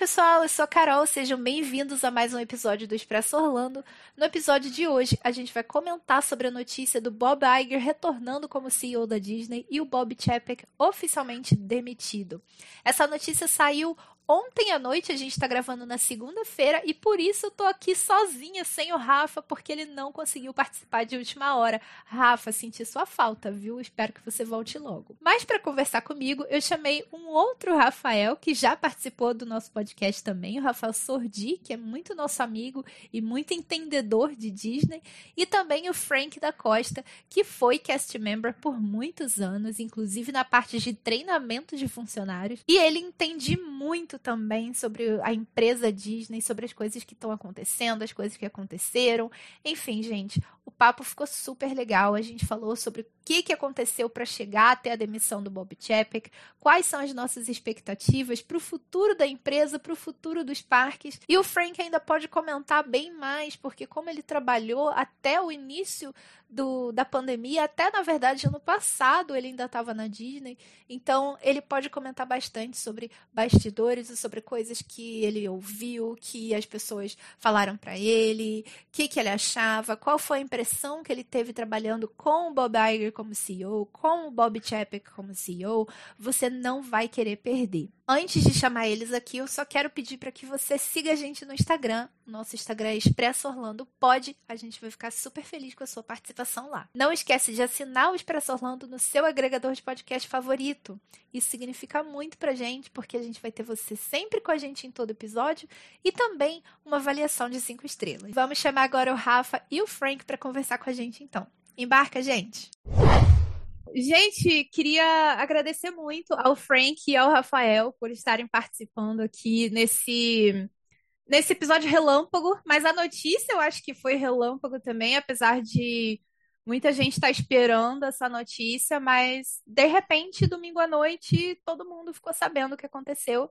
pessoal, eu sou a Carol, sejam bem-vindos a mais um episódio do Expresso Orlando. No episódio de hoje, a gente vai comentar sobre a notícia do Bob Iger retornando como CEO da Disney e o Bob Chapek oficialmente demitido. Essa notícia saiu Ontem à noite a gente está gravando na segunda-feira e por isso eu tô aqui sozinha, sem o Rafa, porque ele não conseguiu participar de última hora. Rafa, senti sua falta, viu? Espero que você volte logo. Mas para conversar comigo, eu chamei um outro Rafael que já participou do nosso podcast também, o Rafael Sordi, que é muito nosso amigo e muito entendedor de Disney, e também o Frank da Costa, que foi cast member por muitos anos, inclusive na parte de treinamento de funcionários, e ele entende muito também sobre a empresa Disney, sobre as coisas que estão acontecendo, as coisas que aconteceram. Enfim, gente, o papo ficou super legal. A gente falou sobre o que, que aconteceu para chegar até a demissão do Bob Chapek, quais são as nossas expectativas para o futuro da empresa, para o futuro dos parques. E o Frank ainda pode comentar bem mais, porque como ele trabalhou até o início do, da pandemia, até na verdade ano passado ele ainda estava na Disney, então ele pode comentar bastante sobre bastidores e sobre coisas que ele ouviu, que as pessoas falaram para ele, o que, que ele achava, qual foi a impressão que ele teve trabalhando com o Bob Iger como CEO, com o Bob Chapek como CEO. Você não vai querer perder. Antes de chamar eles aqui, eu só quero pedir para que você siga a gente no Instagram. Nosso Instagram é Expresso Orlando. Pode, a gente vai ficar super feliz com a sua participação lá. Não esquece de assinar o Expresso Orlando no seu agregador de podcast favorito. Isso significa muito pra gente, porque a gente vai ter você sempre com a gente em todo episódio e também uma avaliação de cinco estrelas. Vamos chamar agora o Rafa e o Frank para conversar com a gente então. Embarca, gente! Gente, queria agradecer muito ao Frank e ao Rafael por estarem participando aqui nesse nesse episódio relâmpago, mas a notícia eu acho que foi relâmpago também, apesar de muita gente estar tá esperando essa notícia, mas de repente, domingo à noite, todo mundo ficou sabendo o que aconteceu.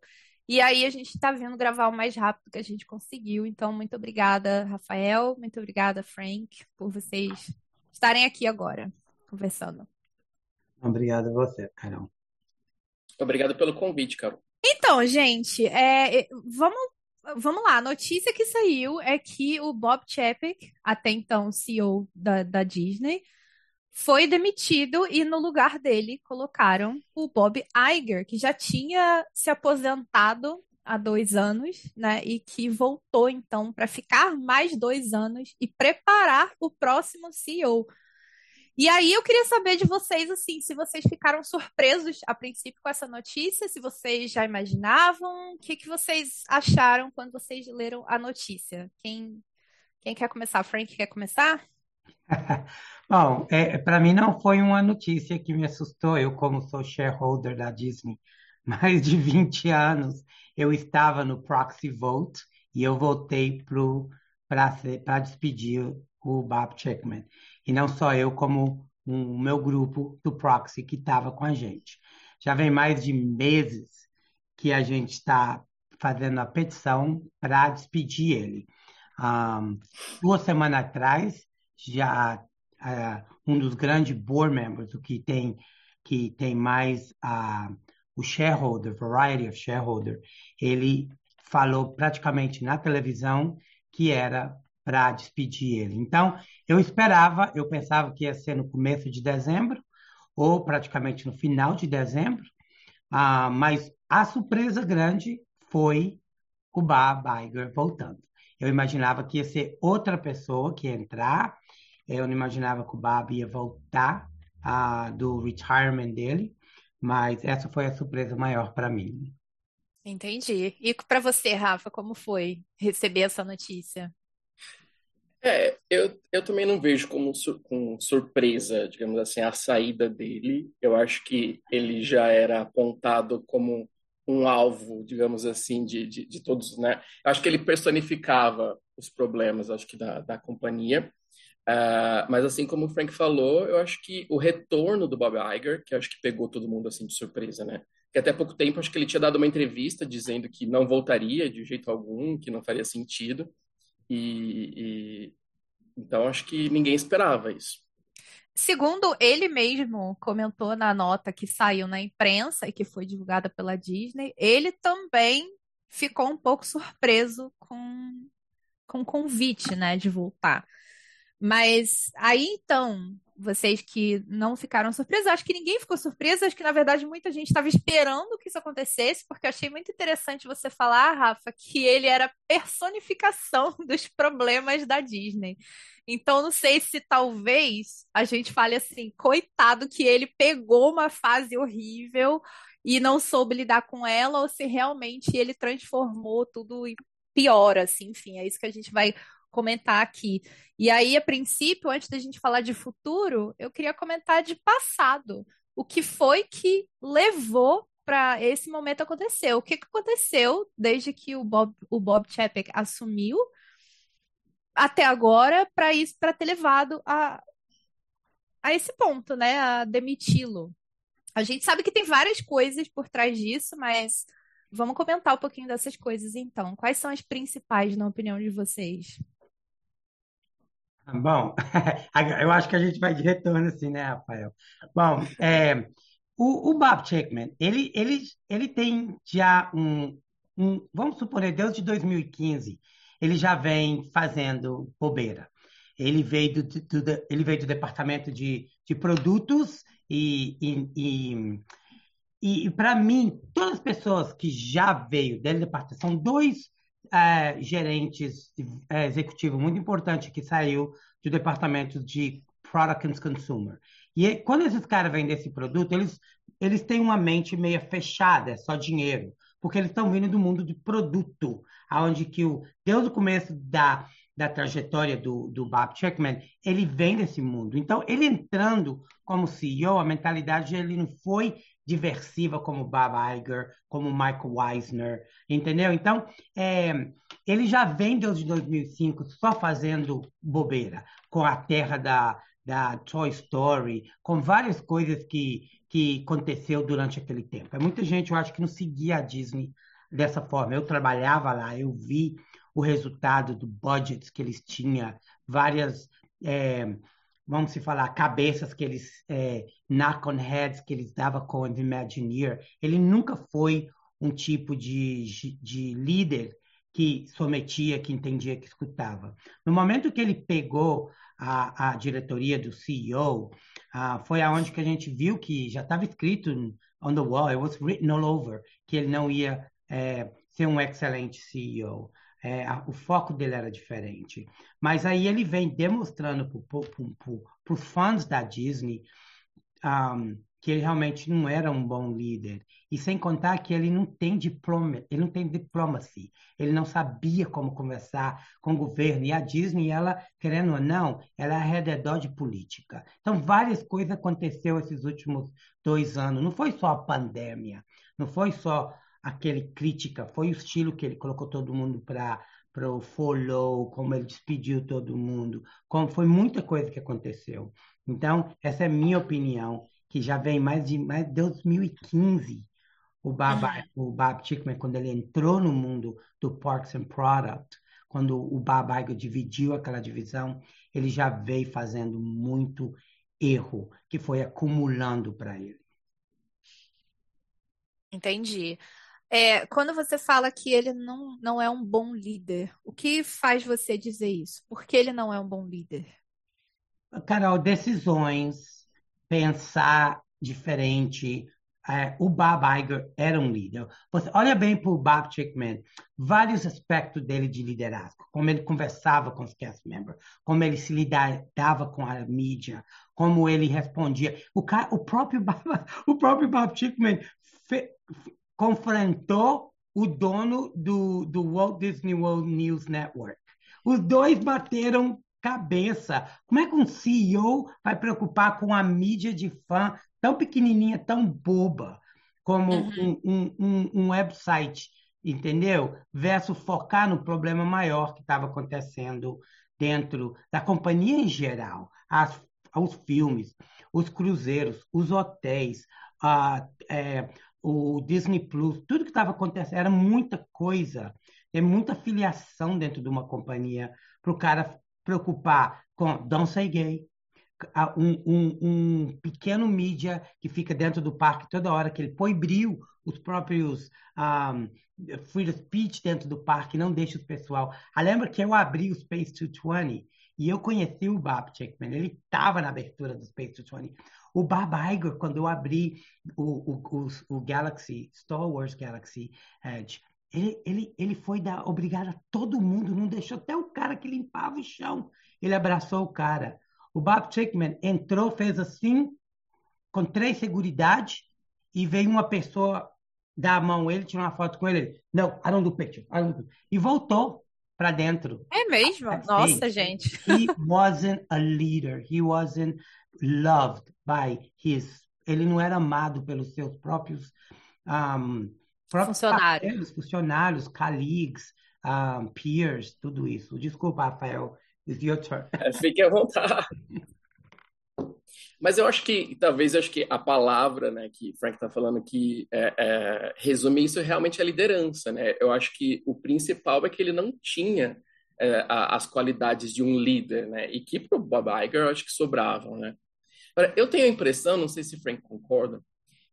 E aí a gente está vindo gravar o mais rápido que a gente conseguiu. Então, muito obrigada, Rafael, muito obrigada, Frank, por vocês estarem aqui agora conversando. Obrigado a você, Carol. Obrigado pelo convite, Carol. Então, gente, é, é, vamos, vamos lá. A notícia que saiu é que o Bob Chapek, até então CEO da, da Disney, foi demitido e no lugar dele colocaram o Bob Iger, que já tinha se aposentado há dois anos, né? E que voltou então para ficar mais dois anos e preparar o próximo CEO. E aí eu queria saber de vocês, assim, se vocês ficaram surpresos a princípio com essa notícia, se vocês já imaginavam, o que, que vocês acharam quando vocês leram a notícia? Quem, quem quer começar? Frank quer começar? Bom, é, para mim não foi uma notícia que me assustou. Eu, como sou shareholder da Disney mais de 20 anos, eu estava no proxy vote e eu votei para despedir o Bob Checkman e não só eu, como o um, meu grupo do proxy que estava com a gente. Já vem mais de meses que a gente está fazendo a petição para despedir ele. Um, duas semanas atrás, já uh, um dos grandes board members, o que tem que tem mais uh, o shareholder, variety of shareholder, ele falou praticamente na televisão que era para despedir ele. Então, eu esperava, eu pensava que ia ser no começo de dezembro, ou praticamente no final de dezembro, ah, mas a surpresa grande foi o Bob Iger voltando. Eu imaginava que ia ser outra pessoa que ia entrar, eu não imaginava que o Bob ia voltar ah, do retirement dele, mas essa foi a surpresa maior para mim. Entendi. E para você, Rafa, como foi receber essa notícia? É, eu, eu também não vejo como sur com surpresa, digamos assim, a saída dele. Eu acho que ele já era apontado como um alvo, digamos assim, de, de, de todos, né? Eu acho que ele personificava os problemas, acho que da, da companhia. Uh, mas assim como o Frank falou, eu acho que o retorno do Bob Iger, que acho que pegou todo mundo assim de surpresa, né? Que até pouco tempo acho que ele tinha dado uma entrevista dizendo que não voltaria de jeito algum, que não faria sentido. E, e, então acho que ninguém esperava isso. Segundo ele mesmo comentou na nota que saiu na imprensa e que foi divulgada pela Disney, ele também ficou um pouco surpreso com, com o convite, né, de voltar. Mas aí então, vocês que não ficaram surpresos, acho que ninguém ficou surpreso, acho que na verdade muita gente estava esperando que isso acontecesse, porque eu achei muito interessante você falar, Rafa, que ele era personificação dos problemas da Disney. Então não sei se talvez a gente fale assim, coitado que ele pegou uma fase horrível e não soube lidar com ela, ou se realmente ele transformou tudo em pior, assim, enfim, é isso que a gente vai comentar aqui. E aí, a princípio, antes da gente falar de futuro, eu queria comentar de passado. O que foi que levou para esse momento acontecer? O que, que aconteceu desde que o Bob, o Bob Chapek assumiu até agora para isso para ter levado a, a esse ponto, né? A demiti-lo. A gente sabe que tem várias coisas por trás disso, mas vamos comentar um pouquinho dessas coisas então. Quais são as principais, na opinião de vocês? Bom, eu acho que a gente vai de retorno assim, né, Rafael? Bom, é, o, o Bob Chapman, ele, ele, ele tem já um, um, vamos supor, desde 2015, ele já vem fazendo bobeira. Ele veio do, do, do ele veio do departamento de, de produtos e, e, e, e para mim, todas as pessoas que já veio dele departamento, são dois é, gerentes é, executivos muito importantes que saiu do departamento de Product and Consumer. E quando esses caras vendem esse produto, eles, eles têm uma mente meio fechada, é só dinheiro, porque eles estão vindo do mundo de produto, aonde que o desde o começo da da trajetória do, do Bob Checkman, ele vem desse mundo. Então, ele entrando como CEO, a mentalidade ele não foi diversiva como Bob Iger, como Michael Weisner, entendeu? Então, é, ele já vem desde 2005 só fazendo bobeira, com a terra da, da Toy Story, com várias coisas que, que aconteceu durante aquele tempo. É muita gente, eu acho, que não seguia a Disney dessa forma. Eu trabalhava lá, eu vi o resultado do budget que eles tinham, várias, é, vamos se falar, cabeças que eles, é, knock on heads que eles davam com o Imagineer. Ele nunca foi um tipo de, de líder que sometia, que entendia, que escutava. No momento que ele pegou a, a diretoria do CEO, uh, foi aonde que a gente viu que já estava escrito on the wall, it was written all over, que ele não ia é, ser um excelente CEO é, a, o foco dele era diferente. Mas aí ele vem demonstrando para os fãs da Disney um, que ele realmente não era um bom líder. E sem contar que ele não tem diploma, ele não tem diplomacy. Ele não sabia como conversar com o governo. E a Disney, ela, querendo ou não, ela é redor de política. Então, várias coisas aconteceram esses últimos dois anos. Não foi só a pandemia, não foi só aquele crítica, foi o estilo que ele colocou todo mundo para para o follow, como ele despediu todo mundo, como foi muita coisa que aconteceu. Então, essa é a minha opinião, que já vem mais de mais de 2015. O Bob, uhum. o Bob Chickman, quando ele entrou no mundo do Parks and Product, quando o Bob Iger dividiu aquela divisão, ele já veio fazendo muito erro, que foi acumulando para ele. Entendi. É, quando você fala que ele não, não é um bom líder, o que faz você dizer isso? Por que ele não é um bom líder? Carol, decisões, pensar diferente. É, o Bob Iger era um líder. Você olha bem para o Bob Chickman, vários aspectos dele de liderazgo, como ele conversava com os cast members, como ele se lidava com a mídia, como ele respondia. O, cara, o próprio Bob, o próprio Bob Chickman fe, confrontou o dono do, do Walt Disney World News Network. Os dois bateram cabeça. Como é que um CEO vai preocupar com a mídia de fã tão pequenininha, tão boba, como uhum. um, um, um, website, entendeu? Versus focar no problema maior que estava acontecendo dentro da companhia em geral, as, os filmes, os cruzeiros, os hotéis, uh, é, o Disney Plus, tudo que estava acontecendo, era muita coisa, é muita filiação dentro de uma companhia para o cara preocupar com don't say gay, um, um, um, pequeno mídia que fica dentro do parque toda hora, que ele põe brilho, os próprios um, free speech dentro do parque, não deixa o pessoal. Ah, lembra que eu abri o Space 220 e eu conheci o Bob Chapman, ele estava na abertura do Space 220. O Bob Iger, quando eu abri o, o, o, o Galaxy, Star Wars Galaxy Edge, ele, ele, ele foi dar obrigado a todo mundo, não deixou até o cara que limpava o chão. Ele abraçou o cara. O Bob Chapman entrou, fez assim, com três seguridades, e veio uma pessoa dar a mão a ele, tirar uma foto com ele. Não, I don't do picture. I don't do... E voltou para dentro. É mesmo? Nossa, gente. He wasn't a leader. He wasn't loved by his. Ele não era amado pelos seus próprios, um, próprios funcionários, funcionários, colleagues, um, peers, tudo isso. Desculpa, Rafael. It's your turn. É, fique à vontade. Mas eu acho que, talvez, acho que a palavra, né, que Frank está falando que é, é, resume isso realmente a liderança, né? Eu acho que o principal é que ele não tinha é, a, as qualidades de um líder, né? E que para o Bob Iger eu acho que sobravam, né? Agora, eu tenho a impressão, não sei se Frank concorda,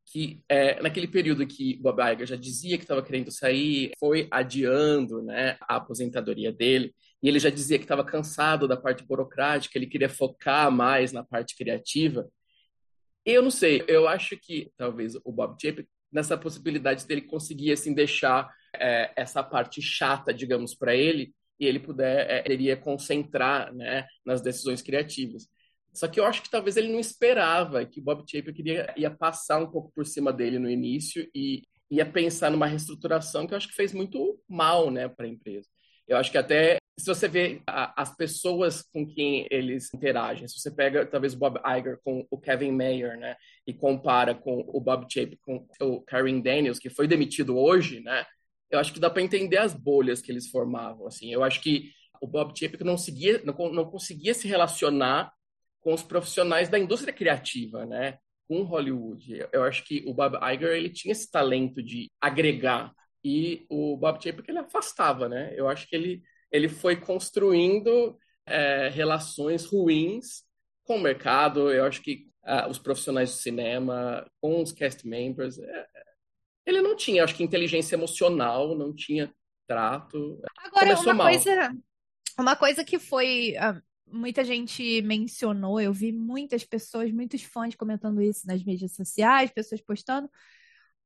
que é, naquele período que Bob Iger já dizia que estava querendo sair, foi adiando né, a aposentadoria dele, e ele já dizia que estava cansado da parte burocrática, ele queria focar mais na parte criativa. Eu não sei, eu acho que talvez o Bob Chapek, nessa possibilidade dele conseguir assim, deixar é, essa parte chata, digamos, para ele, e ele puder, é, iria concentrar né, nas decisões criativas. Só que eu acho que talvez ele não esperava que o Bob Chapek queria ia passar um pouco por cima dele no início e ia pensar numa reestruturação que eu acho que fez muito mal, né, para a empresa. Eu acho que até se você vê as pessoas com quem eles interagem, se você pega talvez o Bob Iger com o Kevin Mayer, né, e compara com o Bob Chapek com o Karen Daniels, que foi demitido hoje, né, eu acho que dá para entender as bolhas que eles formavam. Assim, eu acho que o Bob Chapek não, seguia, não, não conseguia se relacionar com os profissionais da indústria criativa, né? Com Hollywood. Eu acho que o Bob Iger ele tinha esse talento de agregar e o Bob Chapek ele afastava, né? Eu acho que ele ele foi construindo é, relações ruins com o mercado. Eu acho que uh, os profissionais de cinema, com os cast members, é, ele não tinha, acho que inteligência emocional, não tinha trato. Agora Começou uma mal. coisa, uma coisa que foi uh, muita gente mencionou, eu vi muitas pessoas, muitos fãs comentando isso nas mídias sociais, pessoas postando,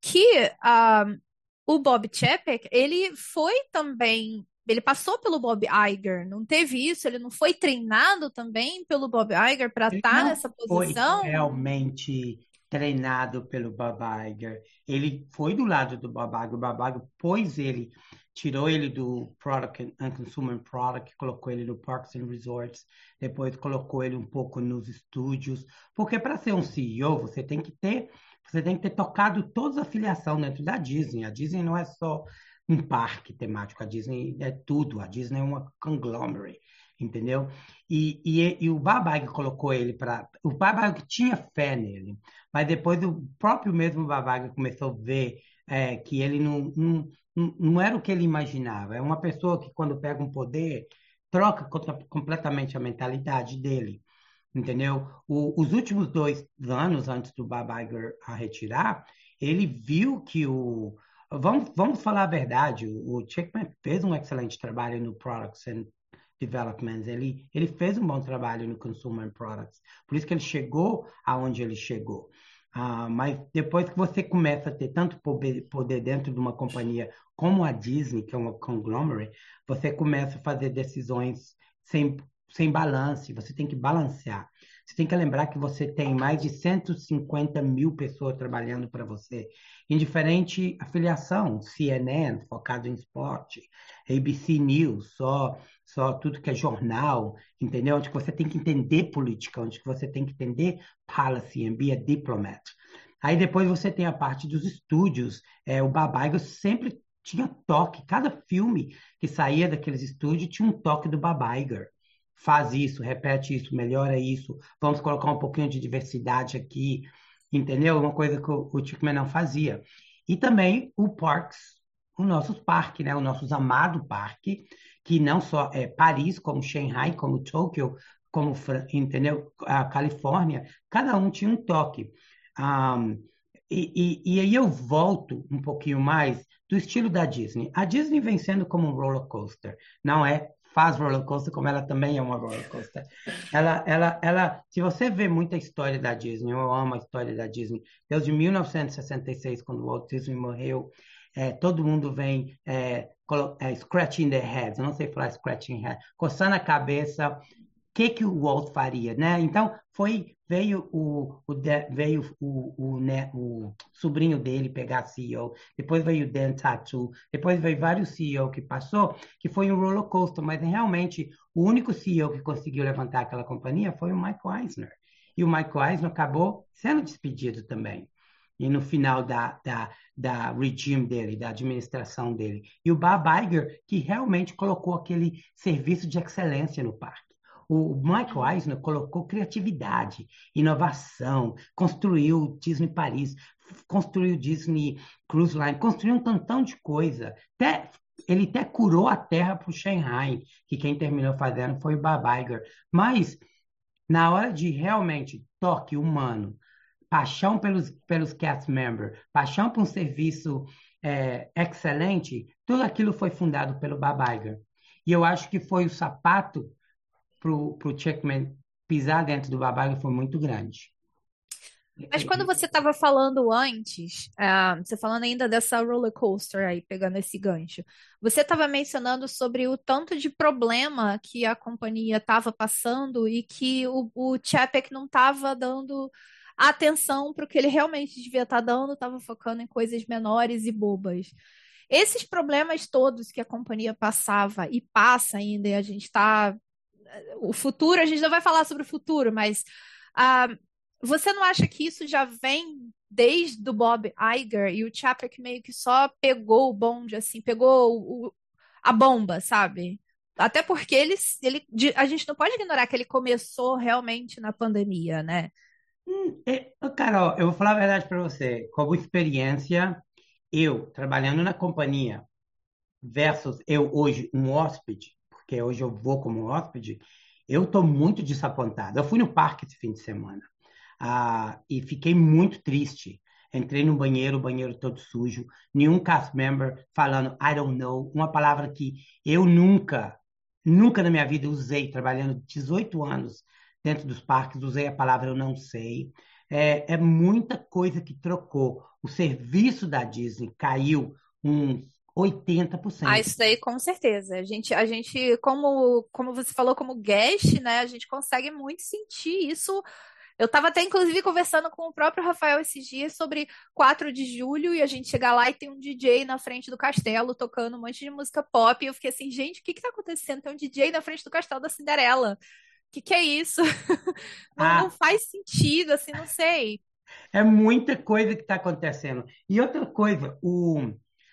que uh, o Bob Chapek, ele foi também, ele passou pelo Bob Iger, não teve isso? Ele não foi treinado também pelo Bob Iger para estar tá nessa posição? Foi realmente treinado pelo Bob Iger. Ele foi do lado do Bob Iger, o Bob Iger pôs ele tirou ele do Product and Consumer Product, colocou ele no Parks and Resorts, depois colocou ele um pouco nos estúdios, porque para ser um CEO você tem que ter, você tem que ter tocado toda a filiação dentro da Disney. A Disney não é só um parque temático, a Disney é tudo, a Disney é uma conglomerate, entendeu? E, e, e o Babag colocou ele para. O Babag tinha fé nele, mas depois o próprio mesmo Babag começou a ver é, que ele não, não, não era o que ele imaginava. É uma pessoa que, quando pega um poder, troca completamente a mentalidade dele. Entendeu? O, os últimos dois anos antes do a retirar, ele viu que o. Vamos, vamos falar a verdade, o Chickman fez um excelente trabalho no Products and Development. Ele, ele fez um bom trabalho no Consumer Products. Por isso que ele chegou aonde ele chegou. Ah, mas depois que você começa a ter tanto poder dentro de uma companhia como a Disney, que é uma conglomerate, você começa a fazer decisões sem, sem balance, você tem que balancear. Você tem que lembrar que você tem mais de 150 mil pessoas trabalhando para você, em diferente afiliação, CNN, focado em esporte, ABC News, só, só tudo que é jornal, entendeu? Onde você tem que entender política, onde você tem que entender policy and be a diplomat. Aí depois você tem a parte dos estúdios, é, o Babaigo sempre tinha toque, cada filme que saía daqueles estúdios tinha um toque do Babaiger faz isso, repete isso, melhora isso, vamos colocar um pouquinho de diversidade aqui, entendeu? Uma coisa que o, o Chickman não fazia. E também o Parks, o nossos parques, né? O nossos amado parque, que não só é Paris, como Shanghai, como Tóquio, como entendeu? A Califórnia, cada um tinha um toque. Um, e, e, e, aí eu volto um pouquinho mais do estilo da Disney. A Disney vem sendo como um roller coaster, não é? Faz roller coaster como ela também é uma roller coaster. Ela, ela, ela, se você vê muita história da Disney, eu amo a história da Disney. Desde 1966, quando Walt Disney morreu, é, todo mundo vem é, é, scratching their heads, eu não sei falar scratching head, coçando a cabeça, que que o Walt faria, né? Então foi veio o, o veio o, o, né, o sobrinho dele pegar CEO, depois veio o Dan Tatu, depois veio vários CEO que passou, que foi um roller coaster, mas realmente o único CEO que conseguiu levantar aquela companhia foi o Mike Eisner. E o Mike Eisner acabou sendo despedido também. E no final da, da, da regime dele, da administração dele. E o Bob Iger, que realmente colocou aquele serviço de excelência no parque. O Michael Eisner colocou criatividade, inovação, construiu Disney Paris, construiu Disney Cruise Line, construiu um tantão de coisa. Até, ele até curou a terra para o Shanghai, que quem terminou fazendo foi o Bob Iger. Mas, na hora de realmente toque humano, paixão pelos, pelos cast members, paixão por um serviço é, excelente, tudo aquilo foi fundado pelo Bob Iger. E eu acho que foi o sapato para o Checkman pisar dentro do babado foi muito grande. Mas quando você estava falando antes, uh, você falando ainda dessa roller coaster aí, pegando esse gancho, você estava mencionando sobre o tanto de problema que a companhia estava passando e que o, o Chapek não estava dando atenção para o que ele realmente devia estar tá dando, estava focando em coisas menores e bobas. Esses problemas todos que a companhia passava e passa ainda, e a gente está o futuro, a gente não vai falar sobre o futuro, mas uh, você não acha que isso já vem desde o Bob Iger e o Chapek meio que só pegou o bonde, assim, pegou o, a bomba, sabe? Até porque ele, ele, a gente não pode ignorar que ele começou realmente na pandemia, né? Hum, é, Carol, eu vou falar a verdade para você. Como experiência, eu trabalhando na companhia versus eu hoje um hóspede, porque hoje eu vou como hóspede, eu estou muito desapontado. Eu fui no parque esse fim de semana ah, e fiquei muito triste. Entrei no banheiro, o banheiro todo sujo, nenhum cast member falando I don't know, uma palavra que eu nunca, nunca na minha vida usei, trabalhando 18 anos dentro dos parques, usei a palavra eu não sei. É, é muita coisa que trocou. O serviço da Disney caiu uns 80%. Ah, isso daí com certeza. A gente, a gente como, como você falou, como guest, né, a gente consegue muito sentir isso. Eu estava até, inclusive, conversando com o próprio Rafael esses dias sobre 4 de julho e a gente chegar lá e tem um DJ na frente do castelo tocando um monte de música pop. E eu fiquei assim, gente, o que que tá acontecendo? Tem um DJ na frente do castelo da Cinderela. O que que é isso? não, ah. não faz sentido, assim, não sei. É muita coisa que está acontecendo. E outra coisa, o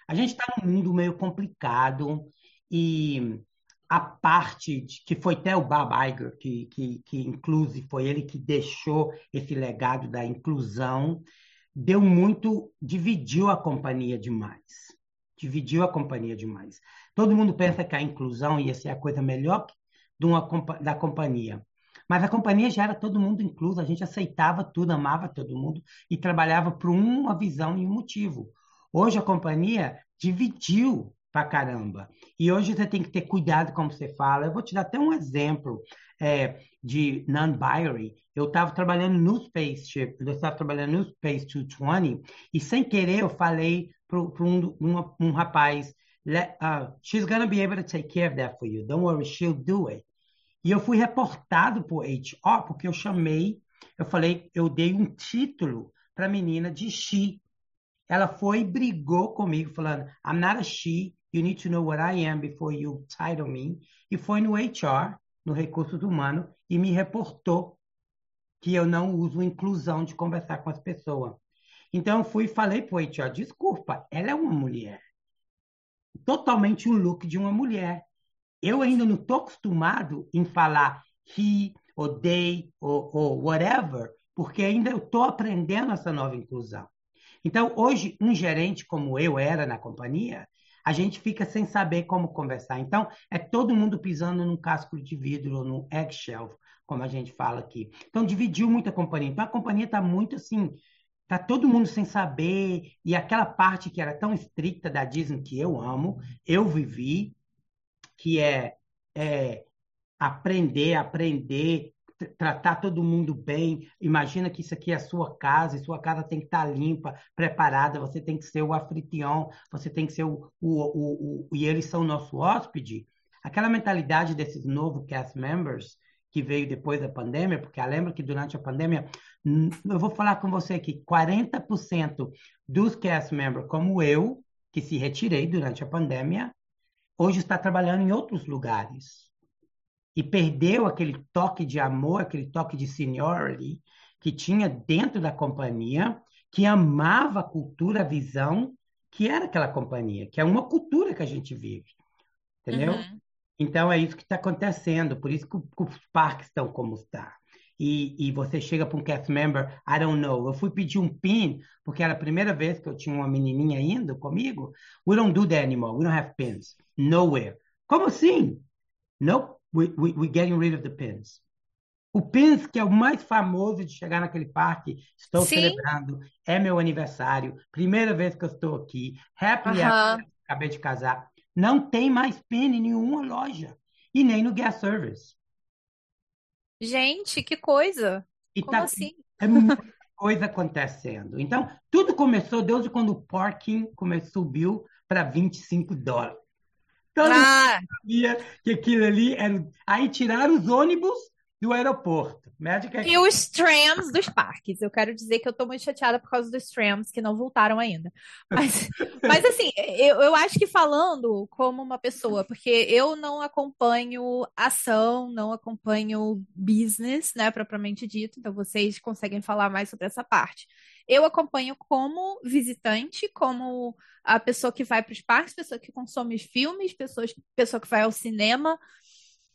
a gente está num mundo meio complicado e a parte de, que foi até o Bob Iger, que, que, que inclusive foi ele que deixou esse legado da inclusão, deu muito, dividiu a companhia demais. Dividiu a companhia demais. Todo mundo pensa que a inclusão ia ser a coisa melhor uma, da companhia. Mas a companhia já era todo mundo incluso, a gente aceitava tudo, amava todo mundo e trabalhava por uma visão e um motivo. Hoje a companhia dividiu pra caramba. E hoje você tem que ter cuidado como você fala. Eu vou te dar até um exemplo é, de non-binary. Eu estava trabalhando no Spaceship, eu estava trabalhando no Space 220 e sem querer eu falei para um, um, um, rapaz, uh, she's gonna be able to take care of that for you. Don't worry, she'll do it. E eu fui reportado por HR porque eu chamei, eu falei, eu dei um título para a menina de she ela foi e brigou comigo, falando: I'm not a she, you need to know what I am before you title me. E foi no HR, no Recursos Humanos, e me reportou que eu não uso inclusão de conversar com as pessoas. Então, eu fui e falei para o HR: desculpa, ela é uma mulher. Totalmente um look de uma mulher. Eu ainda não estou acostumado em falar he, ou they, ou whatever, porque ainda eu estou aprendendo essa nova inclusão. Então, hoje, um gerente como eu era na companhia, a gente fica sem saber como conversar. Então, é todo mundo pisando num casco de vidro ou num eggshell, como a gente fala aqui. Então, dividiu muito a companhia. Então, a companhia está muito assim, tá todo mundo sem saber, e aquela parte que era tão estricta da Disney que eu amo, eu vivi, que é, é aprender, aprender, tratar todo mundo bem. Imagina que isso aqui é a sua casa, e sua casa tem que estar limpa, preparada, você tem que ser o anfitrião, você tem que ser o, o, o, o, e eles são nosso hóspede. Aquela mentalidade desses novos cast members que veio depois da pandemia, porque lembra que durante a pandemia, eu vou falar com você aqui, 40% dos cast members, como eu, que se retirei durante a pandemia, hoje está trabalhando em outros lugares e perdeu aquele toque de amor, aquele toque de seniority que tinha dentro da companhia, que amava a cultura, a visão que era aquela companhia, que é uma cultura que a gente vive, entendeu? Uhum. Então é isso que está acontecendo, por isso que, que os parques estão como está. E, e, você chega para um cast member, I don't know. Eu fui pedir um pin, porque era a primeira vez que eu tinha uma menininha indo comigo. We don't do that anymore. We don't have pins. Nowhere. Como assim? Nope we, we, we're getting rid of the pins. O pins, que é o mais famoso de chegar naquele parque, estou Sim. celebrando, é meu aniversário, primeira vez que eu estou aqui, happy, uh -huh. acabei de casar. Não tem mais pin em nenhuma loja, e nem no gas service. Gente, que coisa! E Como tá, assim? É muita coisa acontecendo. Então, tudo começou desde quando o parking começou, subiu para 25 dólares. Todo ah. mundo sabia que aquilo ali era. Aí tiraram os ônibus do aeroporto. Magic e os trams dos parques. Eu quero dizer que eu tô muito chateada por causa dos trams que não voltaram ainda. Mas, mas assim, eu, eu acho que falando como uma pessoa, porque eu não acompanho ação, não acompanho business, né, propriamente dito, então vocês conseguem falar mais sobre essa parte. Eu acompanho como visitante, como a pessoa que vai para os parques, pessoa que consome filmes, pessoas, pessoa que vai ao cinema.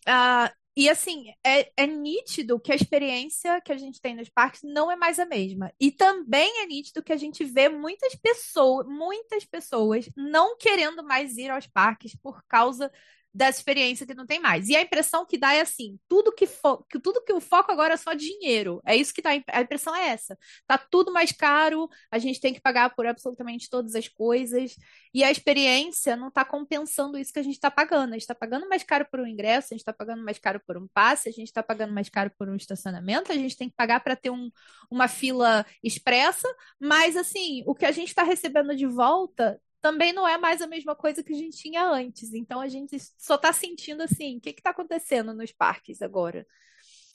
Uh, e assim, é, é, nítido que a experiência que a gente tem nos parques não é mais a mesma. E também é nítido que a gente vê muitas pessoas, muitas pessoas não querendo mais ir aos parques por causa dessa experiência que não tem mais. E a impressão que dá é assim, tudo que, fo que tudo que o foco agora é só dinheiro. É isso que dá, a impressão é essa. Tá tudo mais caro, a gente tem que pagar por absolutamente todas as coisas, e a experiência não está compensando isso que a gente está pagando. A gente está pagando mais caro por um ingresso, a gente está pagando mais caro por um passe, a gente está pagando mais caro por um estacionamento, a gente tem que pagar para ter um, uma fila expressa, mas assim, o que a gente está recebendo de volta também não é mais a mesma coisa que a gente tinha antes. Então a gente só está sentindo assim, o que está acontecendo nos parques agora?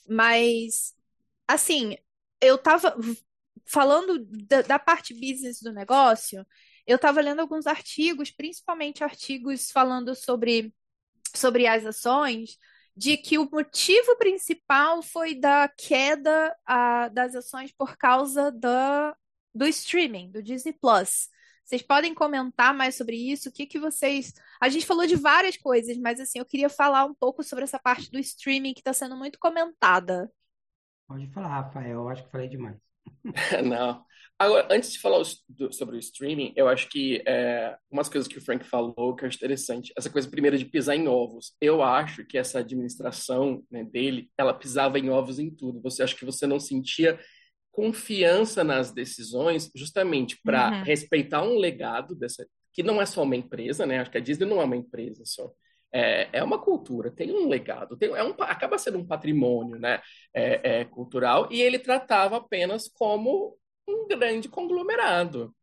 Mas, assim, eu estava falando da, da, parte business do negócio, eu estava lendo alguns artigos, principalmente artigos falando sobre, sobre as ações, de que o motivo principal foi da queda a, das ações por causa da, do streaming, do Disney Plus. Vocês podem comentar mais sobre isso? O que que vocês. A gente falou de várias coisas, mas assim, eu queria falar um pouco sobre essa parte do streaming que está sendo muito comentada. Pode falar, Rafael. Eu acho que falei demais. Não. Agora, antes de falar sobre o streaming, eu acho que é, umas coisas que o Frank falou que eu acho interessante. Essa coisa primeira de pisar em ovos. Eu acho que essa administração né, dele, ela pisava em ovos em tudo. Você acha que você não sentia confiança nas decisões, justamente para uhum. respeitar um legado dessa, que não é só uma empresa, né? Acho que a Disney não é uma empresa só. É, é uma cultura, tem um legado, tem, é um, acaba sendo um patrimônio né, é, é, cultural, e ele tratava apenas como um grande conglomerado.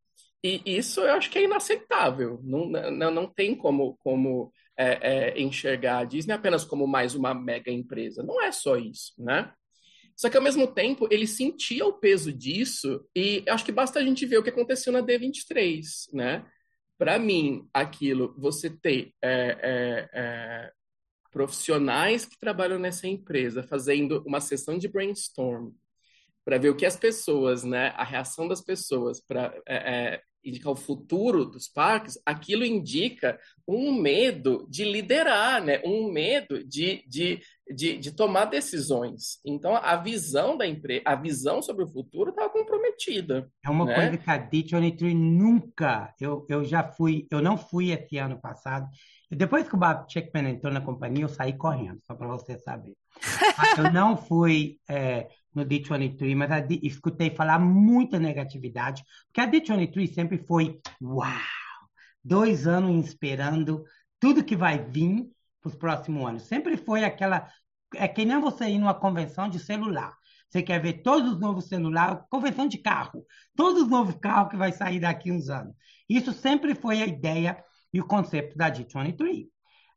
E isso eu acho que é inaceitável. Não, não, não tem como, como é, é, enxergar a Disney apenas como mais uma mega empresa. Não é só isso, né? Só que ao mesmo tempo ele sentia o peso disso e acho que basta a gente ver o que aconteceu na D23, né? Para mim, aquilo, você ter é, é, é, profissionais que trabalham nessa empresa fazendo uma sessão de brainstorm para ver o que as pessoas, né, a reação das pessoas para é, é, indica o futuro dos parques, aquilo indica um medo de liderar, né? um medo de, de, de, de tomar decisões. Então, a visão da empresa, a visão sobre o futuro estava comprometida. É uma né? coisa que a D23 nunca, eu, eu já fui, eu não fui esse ano passado, depois que o Bob Checkman entrou na companhia, eu saí correndo, só para você saber. eu não fui é, no D23, mas D, escutei falar muita negatividade, porque a D23 sempre foi, uau, dois anos esperando tudo que vai vir para os próximos anos. Sempre foi aquela, é que nem você ir numa convenção de celular. Você quer ver todos os novos celulares, convenção de carro, todos os novos carros que vai sair daqui uns anos. Isso sempre foi a ideia e o conceito da D23.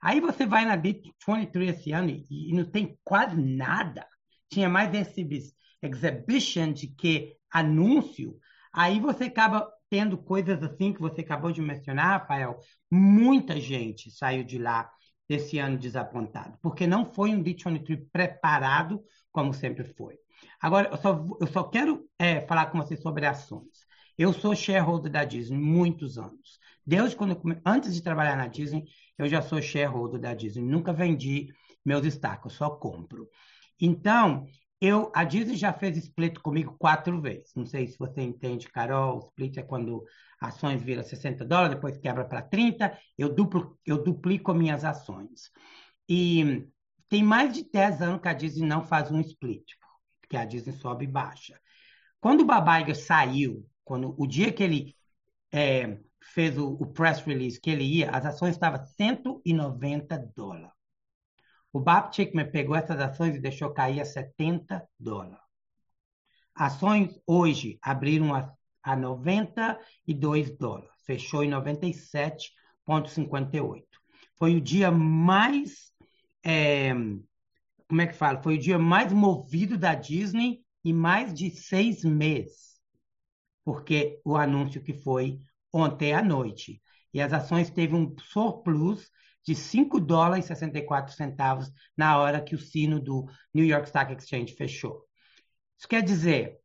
Aí você vai na D23 esse ano e, e não tem quase nada. Tinha mais exhibition de que anúncio. Aí você acaba tendo coisas assim que você acabou de mencionar, Rafael. Muita gente saiu de lá desse ano desapontado, porque não foi um D23 preparado como sempre foi. Agora, eu só, eu só quero é, falar com você sobre ações. Eu sou shareholder da Disney muitos anos. Desde quando eu, antes de trabalhar na Disney, eu já sou shareholder da Disney. Nunca vendi meus destaques, só compro. Então, eu, a Disney já fez split comigo quatro vezes. Não sei se você entende, Carol. Split é quando ações viram 60 dólares, depois quebra para 30. Eu, duplo, eu duplico minhas ações. E tem mais de 10 anos que a Disney não faz um split, porque a Disney sobe e baixa. Quando o Babaiga saiu, quando o dia que ele é, fez o, o, press release que ele ia, as ações estavam 190 dólares. O Bob Chickman pegou essas ações e deixou cair a 70 dólares. Ações hoje abriram a, a 92 dólares, fechou em 97,58. Foi o dia mais. É, como é que fala? Foi o dia mais movido da Disney em mais de seis meses, porque o anúncio que foi ontem à noite. E as ações teve um surplus de 5 dólares e 64 centavos na hora que o sino do New York Stock Exchange fechou. Isso quer dizer,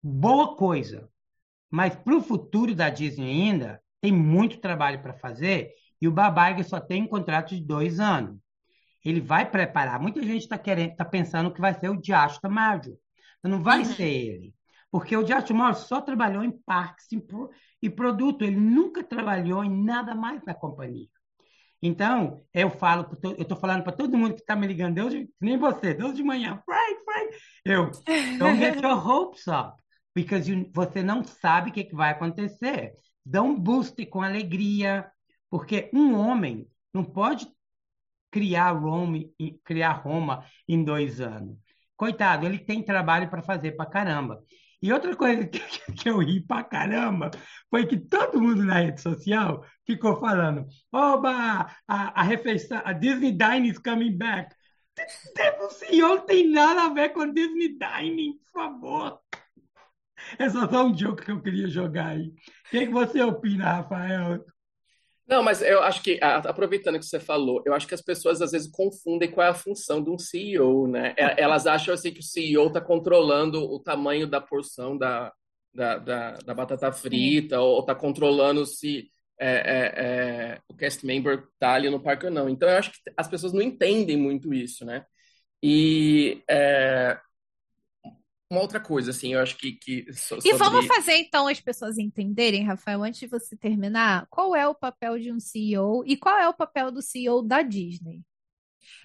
boa coisa, mas para o futuro da Disney ainda, tem muito trabalho para fazer e o Babaiga só tem um contrato de dois anos. Ele vai preparar. Muita gente está querendo, está pensando que vai ser o Diacho Tamayo. Não vai uhum. ser ele. Porque o Diacho Tamayo só trabalhou em parques e produto. Ele nunca trabalhou em nada mais na companhia. Então, eu falo, eu estou falando para todo mundo que está me ligando, Deus, nem você, Deus de manhã, Frank, Frank, eu, don't get your hopes up, because you, você não sabe o que, que vai acontecer. Dá um boost com alegria, porque um homem não pode criar Roma, criar Roma em dois anos. Coitado, ele tem trabalho para fazer para caramba. E outra coisa que, que, eu ri pra caramba foi que todo mundo na rede social ficou falando: Oba, a, a refeição, a Disney Dining is coming back. Senhor tem nada a ver com Disney Dining, por favor. É só, só um jogo que eu queria jogar aí. O que, que você opina, Rafael? Não, mas eu acho que, aproveitando que você falou, eu acho que as pessoas às vezes confundem qual é a função de um CEO, né? É, elas acham assim que o CEO está controlando o tamanho da porção da, da, da, da batata frita, Sim. ou está controlando se é, é, é, o cast member está ali no parque ou não. Então, eu acho que as pessoas não entendem muito isso, né? E é, uma outra coisa, assim, eu acho que. que sobre... E vamos fazer então as pessoas entenderem, Rafael, antes de você terminar, qual é o papel de um CEO e qual é o papel do CEO da Disney?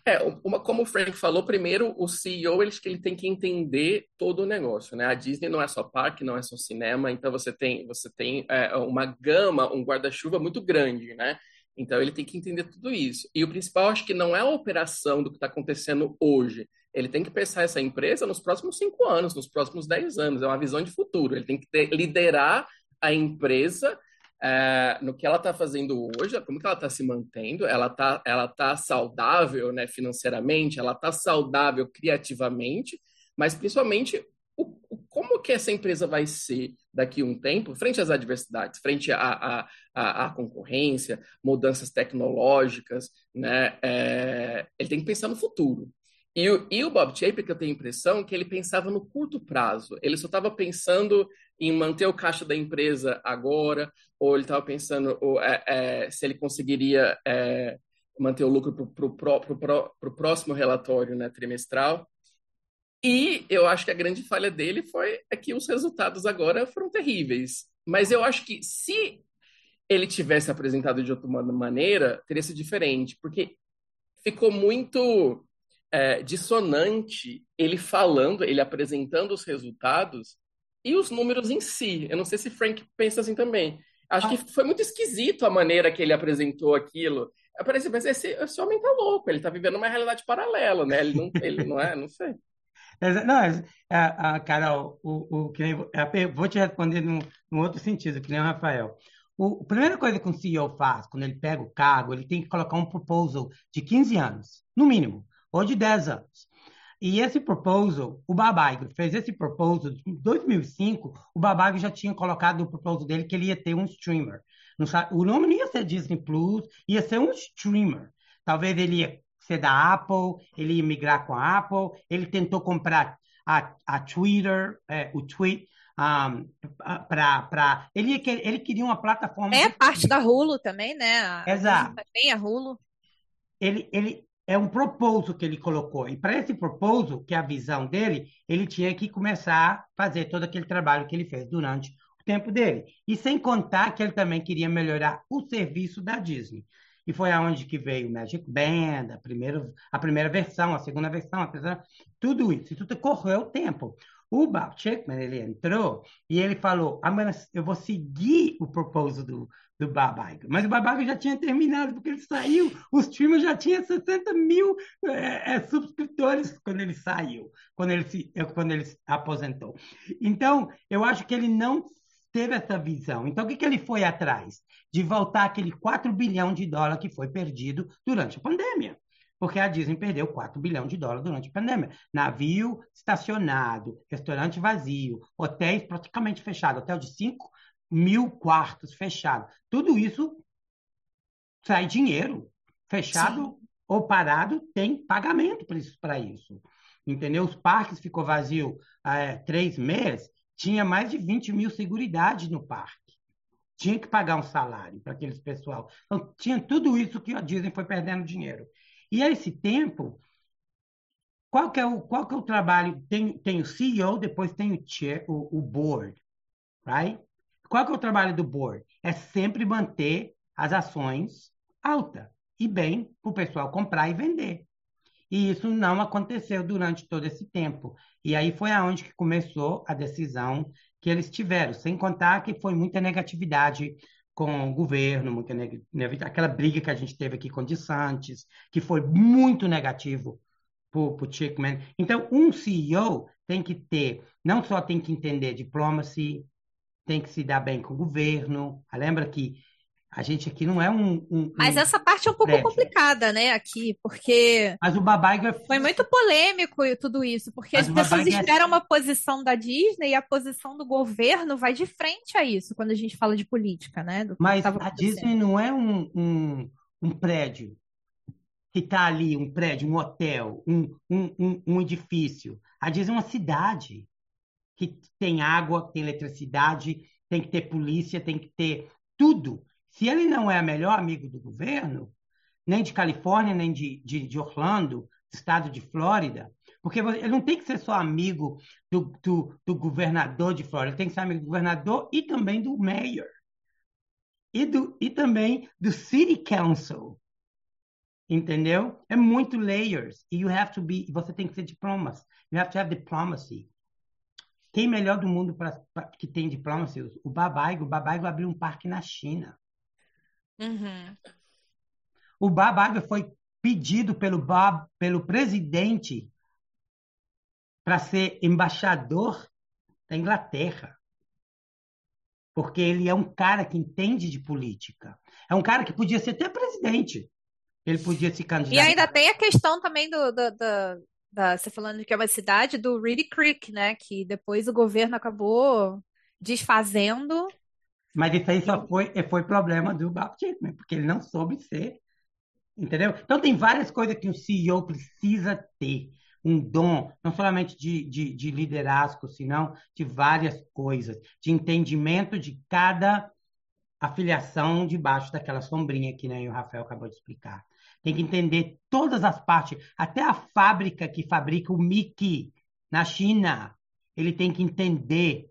É, uma, como o Frank falou, primeiro o CEO ele, ele tem que entender todo o negócio, né? A Disney não é só parque, não é só cinema, então você tem você tem é, uma gama, um guarda-chuva muito grande, né? Então ele tem que entender tudo isso. E o principal, acho que não é a operação do que está acontecendo hoje, ele tem que pensar essa empresa nos próximos cinco anos, nos próximos dez anos. É uma visão de futuro. Ele tem que ter, liderar a empresa é, no que ela está fazendo hoje, como que ela está se mantendo, ela está ela tá saudável né, financeiramente, ela está saudável criativamente, mas principalmente o, como que essa empresa vai ser daqui a um tempo, frente às adversidades, frente à, concorrência, mudanças tecnológicas, né? É, ele tem que pensar no futuro. E o, e o Bob Chapek, eu tenho a impressão que ele pensava no curto prazo. Ele só estava pensando em manter o caixa da empresa agora, ou ele estava pensando ou, é, é, se ele conseguiria é, manter o lucro para o próximo relatório né, trimestral. E eu acho que a grande falha dele foi é que os resultados agora foram terríveis. Mas eu acho que se ele tivesse apresentado de outra maneira, teria sido diferente, porque ficou muito é, dissonante ele falando, ele apresentando os resultados e os números em si. Eu não sei se Frank pensa assim também. Acho que foi muito esquisito a maneira que ele apresentou aquilo. Parece, mas esse, esse homem tá louco, ele tá vivendo uma realidade paralela, né? Ele não, ele não é, não sei. Não, a, a, Carol, o, o, nem, vou te responder num, num outro sentido, que nem o Rafael. O, a primeira coisa que um CEO faz quando ele pega o cargo, ele tem que colocar um proposal de 15 anos, no mínimo, ou de 10 anos. E esse proposal, o Babag fez esse proposal em 2005, o Babag já tinha colocado no proposal dele que ele ia ter um streamer. O nome não ia ser Disney Plus, ia ser um streamer. Talvez ele ia ser da Apple, ele ia migrar com a Apple, ele tentou comprar a, a Twitter, é, o Tweet, um, para ele, ele queria uma plataforma. É parte da Hulu também, né? Exato. Tem a Hulu. Ele, ele é um propósito que ele colocou. E para esse propósito, que é a visão dele, ele tinha que começar a fazer todo aquele trabalho que ele fez durante o tempo dele. E sem contar que ele também queria melhorar o serviço da Disney. E foi aonde que veio o Magic Band, a primeira, a primeira versão, a segunda versão, a terceira, tudo isso. Tudo correu o tempo. O Bob Chapman, ele entrou e ele falou, ah, eu vou seguir o propósito do, do Iger. Mas o Iger já tinha terminado, porque ele saiu, o streamer já tinha 60 mil é, é, subscritores quando ele saiu, quando ele, se, quando ele se aposentou. Então, eu acho que ele não teve essa visão. Então, o que, que ele foi atrás? De voltar aquele 4 bilhão de dólares que foi perdido durante a pandemia. Porque a Disney perdeu 4 bilhões de dólares durante a pandemia. Navio estacionado, restaurante vazio, hotéis praticamente fechados, hotel de 5 mil quartos fechado. Tudo isso sai dinheiro. Fechado Sim. ou parado tem pagamento para isso. Entendeu? Os parques ficou vazio é, três meses, tinha mais de 20 mil seguridade no parque. Tinha que pagar um salário para aqueles pessoal. Então, tinha tudo isso que Disney foi perdendo dinheiro. E a esse tempo, qual que é o, qual que é o trabalho? Tem, tem o CEO, depois tem o, chair, o, o board, right? Qual que é o trabalho do board? É sempre manter as ações alta e bem para o pessoal comprar e vender. E isso não aconteceu durante todo esse tempo. E aí foi aonde que começou a decisão que eles tiveram, sem contar que foi muita negatividade com o governo, muita aquela briga que a gente teve aqui com o Santos, que foi muito negativo para o Chickman. Então, um CEO tem que ter, não só tem que entender diplomacy, tem que se dar bem com o governo. Lembra que a gente aqui não é um. um Mas um essa parte é um pouco prédio. complicada, né, aqui, porque. Mas o Babaiga. Foi muito polêmico tudo isso, porque Mas as pessoas é esperam é... uma posição da Disney e a posição do governo vai de frente a isso, quando a gente fala de política, né? Mas a Disney não é um, um, um prédio que está ali, um prédio, um hotel, um, um, um edifício. A Disney é uma cidade que tem água, tem eletricidade, tem que ter polícia, tem que ter tudo se ele não é melhor amigo do governo, nem de Califórnia, nem de, de, de Orlando, estado de Flórida, porque ele não tem que ser só amigo do, do, do, governador de Flórida, ele tem que ser amigo do governador e também do mayor. E, do, e também do city council. Entendeu? É muito layers. E you have to be, você tem que ser diplomas. You have to have diplomacy. Quem melhor do mundo pra, pra que tem diplomacy? O Babaigo. O Babaigo abriu um parque na China. Uhum. O Bob foi pedido pelo Bob, pelo presidente, para ser embaixador da Inglaterra. Porque ele é um cara que entende de política. É um cara que podia ser até presidente. Ele podia se candidatar. E ainda tem a questão também do, do, do da, você falando que é uma cidade do Reedy Creek, né? Que depois o governo acabou desfazendo mas isso aí só foi, foi problema do Bob Chapman, porque ele não soube ser Entendeu? Então, tem várias coisas que um CEO precisa ter. Um dom, não somente de, de, de liderazgo, senão de várias coisas, de entendimento de cada afiliação debaixo daquela sombrinha que né, o Rafael acabou de explicar. Tem que entender todas as partes, até a fábrica que fabrica o Mickey na China, ele tem que entender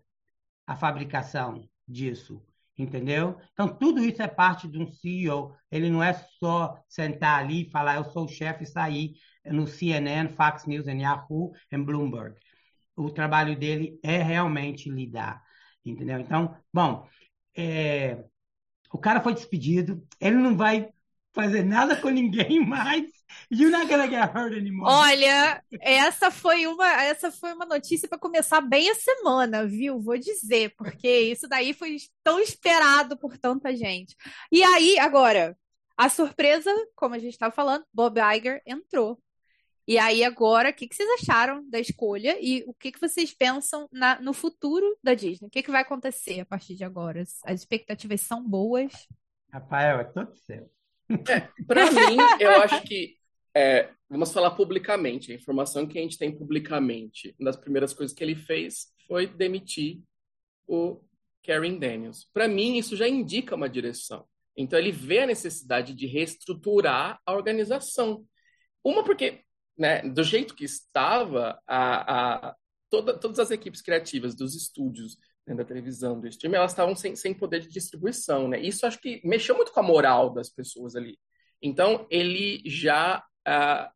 a fabricação disso, entendeu? Então, tudo isso é parte de um CEO. Ele não é só sentar ali e falar, eu sou o chefe e sair no CNN, Fox News, Yahoo e Bloomberg. O trabalho dele é realmente lidar, entendeu? Então, bom, é, o cara foi despedido, ele não vai fazer nada com ninguém mais. You're not gonna get hurt anymore. Olha, essa foi uma, essa foi uma notícia para começar bem a semana, viu? Vou dizer, porque isso daí foi tão esperado por tanta gente. E aí, agora, a surpresa, como a gente estava falando, Bob Iger entrou. E aí, agora, o que, que vocês acharam da escolha e o que, que vocês pensam na, no futuro da Disney? O que, que vai acontecer a partir de agora? As expectativas são boas? Rafael, é todo seu. É, para mim, eu acho que é, vamos falar publicamente. A informação que a gente tem publicamente, uma das primeiras coisas que ele fez foi demitir o Karen Daniels. Para mim, isso já indica uma direção. Então, ele vê a necessidade de reestruturar a organização. Uma, porque né, do jeito que estava, a, a toda, todas as equipes criativas dos estúdios, né, da televisão, do streaming, elas estavam sem, sem poder de distribuição. Né? Isso acho que mexeu muito com a moral das pessoas ali. Então, ele já. Uh,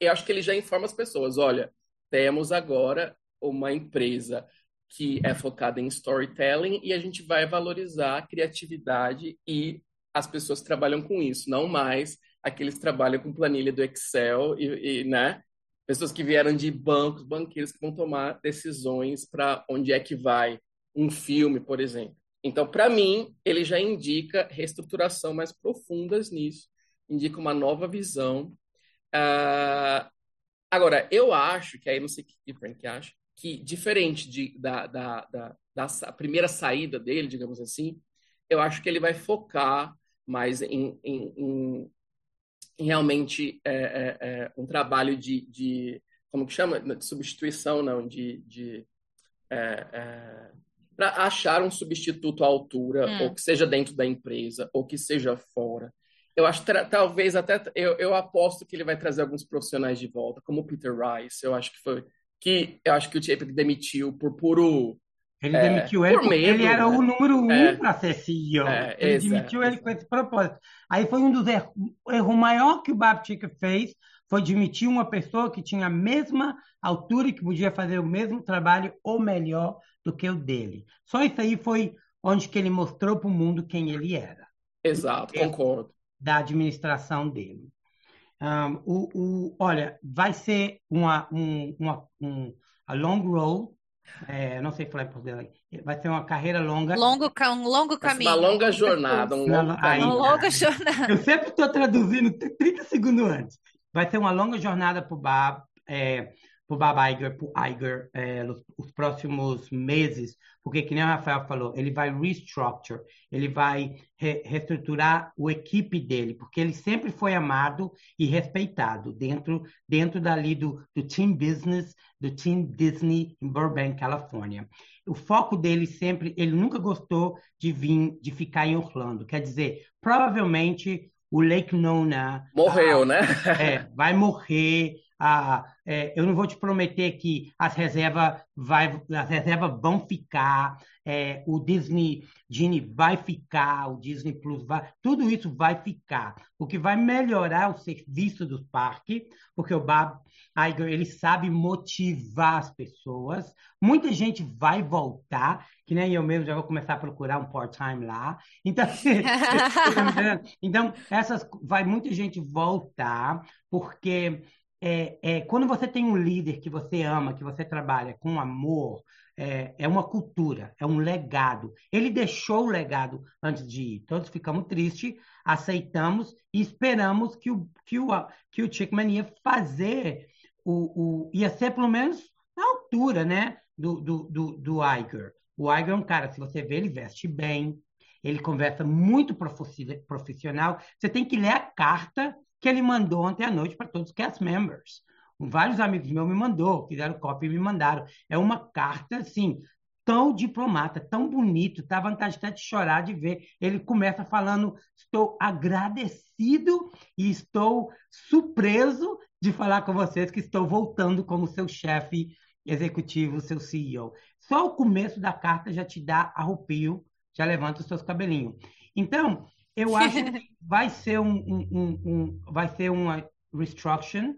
eu acho que ele já informa as pessoas: olha, temos agora uma empresa que é focada em storytelling e a gente vai valorizar a criatividade e as pessoas trabalham com isso, não mais aqueles que trabalham com planilha do Excel e, e né? Pessoas que vieram de bancos, banqueiros que vão tomar decisões para onde é que vai um filme, por exemplo. Então, para mim, ele já indica reestruturação mais profundas nisso, indica uma nova visão. Uh, agora, eu acho que aí não sei o que Frank acha, que diferente de, da, da, da, da primeira saída dele, digamos assim, eu acho que ele vai focar mais em, em, em realmente é, é, é, um trabalho de, de, como que chama? De substituição, não, de, de é, é para achar um substituto à altura, hum. ou que seja dentro da empresa, ou que seja fora. Eu acho talvez até eu, eu aposto que ele vai trazer alguns profissionais de volta, como o Peter Rice. Eu acho que foi que eu acho que o Chapek demitiu por puro ele é, demitiu ele porque medo, ele era né? o número um é, para ser CEO. É, ele exato, demitiu ele com esse propósito. Aí foi um dos erros. Erro maior que o Babchick fez foi demitir uma pessoa que tinha a mesma altura e que podia fazer o mesmo trabalho ou melhor do que o dele. Só isso aí foi onde que ele mostrou para o mundo quem ele era. Exato, concordo. Da administração dele. Um, o, o, olha, vai ser uma, um, uma, um, a long road é, não sei falar em português. Vai ser uma carreira longa. Longo, um longo caminho. Uma longa jornada. Um longo uma longa jornada. Eu sempre estou traduzindo 30 segundos antes. Vai ser uma longa jornada para o Bab, é, para Iger, para o Iger, é, os, os, próximos meses, porque, que nem o Rafael falou, ele vai restructure, ele vai re, reestruturar o equipe dele, porque ele sempre foi amado e respeitado dentro, dentro dali do, do team business, do Team Disney em Burbank, Califórnia. O foco dele sempre, ele nunca gostou de vir, de ficar em Orlando. Quer dizer, provavelmente o Lake Nona morreu, ah, né? é, vai morrer. Ah, é, eu não vou te prometer que as reservas vai, as reservas vão ficar, é, o Disney Genie vai ficar, o Disney Plus vai, tudo isso vai ficar. O que vai melhorar o serviço do parque, porque o Bob Iger ele sabe motivar as pessoas. Muita gente vai voltar, que nem eu mesmo já vou começar a procurar um part-time lá. Então, então essas vai muita gente voltar, porque é, é, quando você tem um líder que você ama, que você trabalha com amor, é, é, uma cultura, é um legado. Ele deixou o legado antes de ir. Todos ficamos tristes, aceitamos e esperamos que o, que o, que o Chickman ia fazer, o, o, ia ser pelo menos na altura né, do, do, do, do Iger. O Iger é um cara, se você vê, ele veste bem, ele conversa muito profissional. Você tem que ler a carta que ele mandou ontem à noite para todos os cast members. Vários amigos meus me mandou, fizeram cópia e me mandaram. É uma carta, assim, tão diplomata, tão bonito, dá vontade até de chorar de ver. Ele começa falando: estou agradecido e estou surpreso de falar com vocês que estou voltando como seu chefe executivo, seu CEO. Só o começo da carta já te dá arrupio, já levanta os seus cabelinhos. Então, eu acho que vai ser um, um, um, um vai ser uma restruction.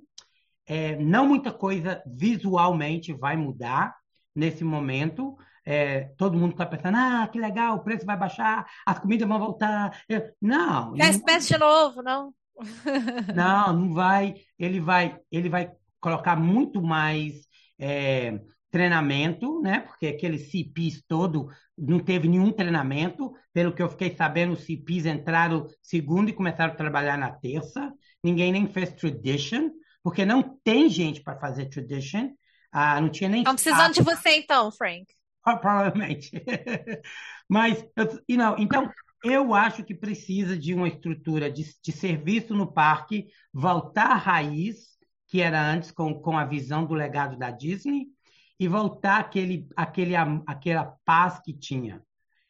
É, não muita coisa visualmente vai mudar nesse momento. É, todo mundo está pensando, ah, que legal, o preço vai baixar, as comidas vão voltar. Não. Quer espécie de novo, não? não, não vai. Ele vai, ele vai colocar muito mais é, treinamento, né? Porque aquele CPs todo não teve nenhum treinamento. Pelo que eu fiquei sabendo, os CPs entraram segundo e começaram a trabalhar na terça. Ninguém nem fez tradition, porque não tem gente para fazer tradition. Ah, não tinha nem. Estão precisando de você então, Frank. Provavelmente. Mas, you know, então, eu acho que precisa de uma estrutura de, de serviço no parque, voltar à raiz, que era antes com, com a visão do legado da Disney, e voltar aquele, aquele, aquela paz que tinha.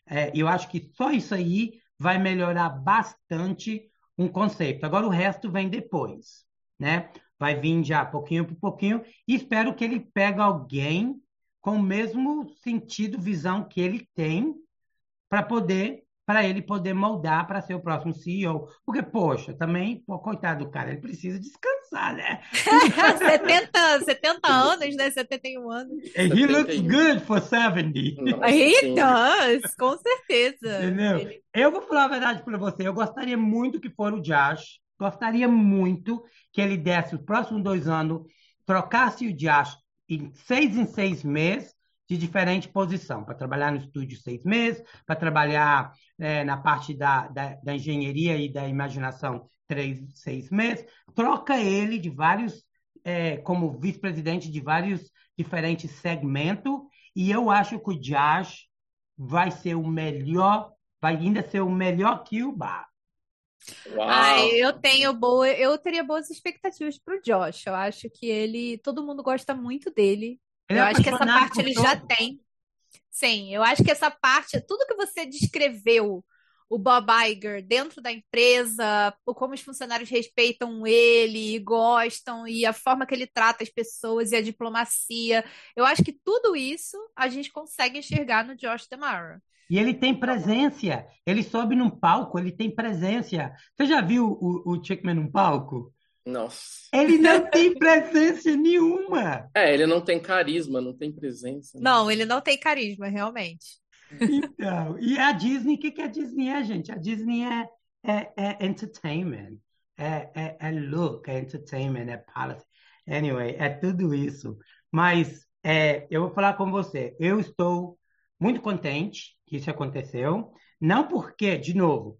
É, eu acho que só isso aí vai melhorar bastante um conceito. Agora o resto vem depois, né? Vai vir já pouquinho por pouquinho e espero que ele pegue alguém com o mesmo sentido, visão que ele tem para poder para ele poder moldar para ser o próximo CEO. Porque, poxa, também, pô, coitado do cara, ele precisa descansar, né? 70, 70 anos, né? 71 anos. And he looks good for 70. Nossa, he does, com certeza. Entendeu? Eu vou falar a verdade para você, eu gostaria muito que for o Josh, gostaria muito que ele desse os próximos dois anos, trocasse o Josh em seis em seis meses, de diferente posição, para trabalhar no estúdio seis meses, para trabalhar é, na parte da, da, da, engenharia e da imaginação três, seis meses, troca ele de vários, é, como vice-presidente de vários diferentes segmentos, e eu acho que o Josh vai ser o melhor, vai ainda ser o melhor que o Bar. Ai, eu tenho boa, eu teria boas expectativas para o Josh. Eu acho que ele, todo mundo gosta muito dele. Ele eu é acho que essa parte ele já tem. Sim, eu acho que essa parte, tudo que você descreveu, o Bob Iger dentro da empresa, como os funcionários respeitam ele, gostam e a forma que ele trata as pessoas e a diplomacia, eu acho que tudo isso a gente consegue enxergar no Josh DeMara. E ele tem presença. Ele sobe num palco, ele tem presença. Você já viu o, o Chickman num palco? Nossa. Ele não tem presença nenhuma. É, ele não tem carisma, não tem presença. Né? Não, ele não tem carisma, realmente. Então, e a Disney, o que, que a Disney é, gente? A Disney é, é, é entertainment, é, é, é, look, é entertainment, é policy. Anyway, é tudo isso. Mas é, eu vou falar com você, eu estou muito contente que isso aconteceu. Não porque, de novo,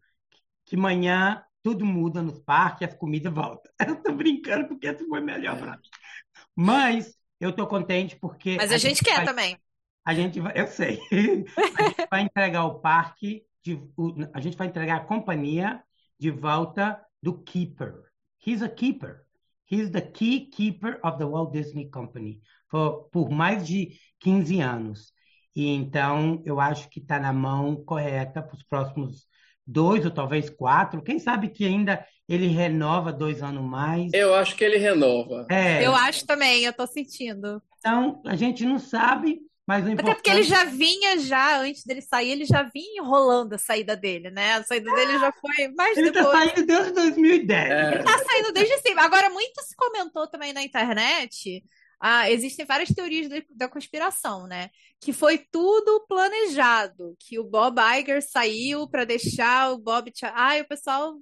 que amanhã tudo muda nos parques, as comidas voltam. Eu estou brincando porque isso foi melhor para mim. Mas eu estou contente porque. Mas a, a gente, gente, quer vai, também. A gente vai, eu sei. a gente vai entregar o parque, de, a gente vai entregar a companhia de volta do keeper. He's a keeper. He's the key keeper of the Walt Disney Company for, por mais de 15 anos. E então eu acho que está na mão correta para os próximos dois ou talvez quatro. Quem sabe que ainda ele renova dois anos mais. Eu acho que ele renova. É. Eu acho também, eu estou sentindo. Então, a gente não sabe, mas importante... Até porque ele já vinha já, antes dele sair, ele já vinha enrolando a saída dele, né? A saída dele já foi mais ele depois. Ele tá saindo desde 2010. É. Ele tá saindo desde sempre. Agora, muito se comentou também na internet ah, existem várias teorias da, da, conspiração, né? Que foi tudo planejado, que o Bob Iger saiu para deixar o Bob. Ah, o pessoal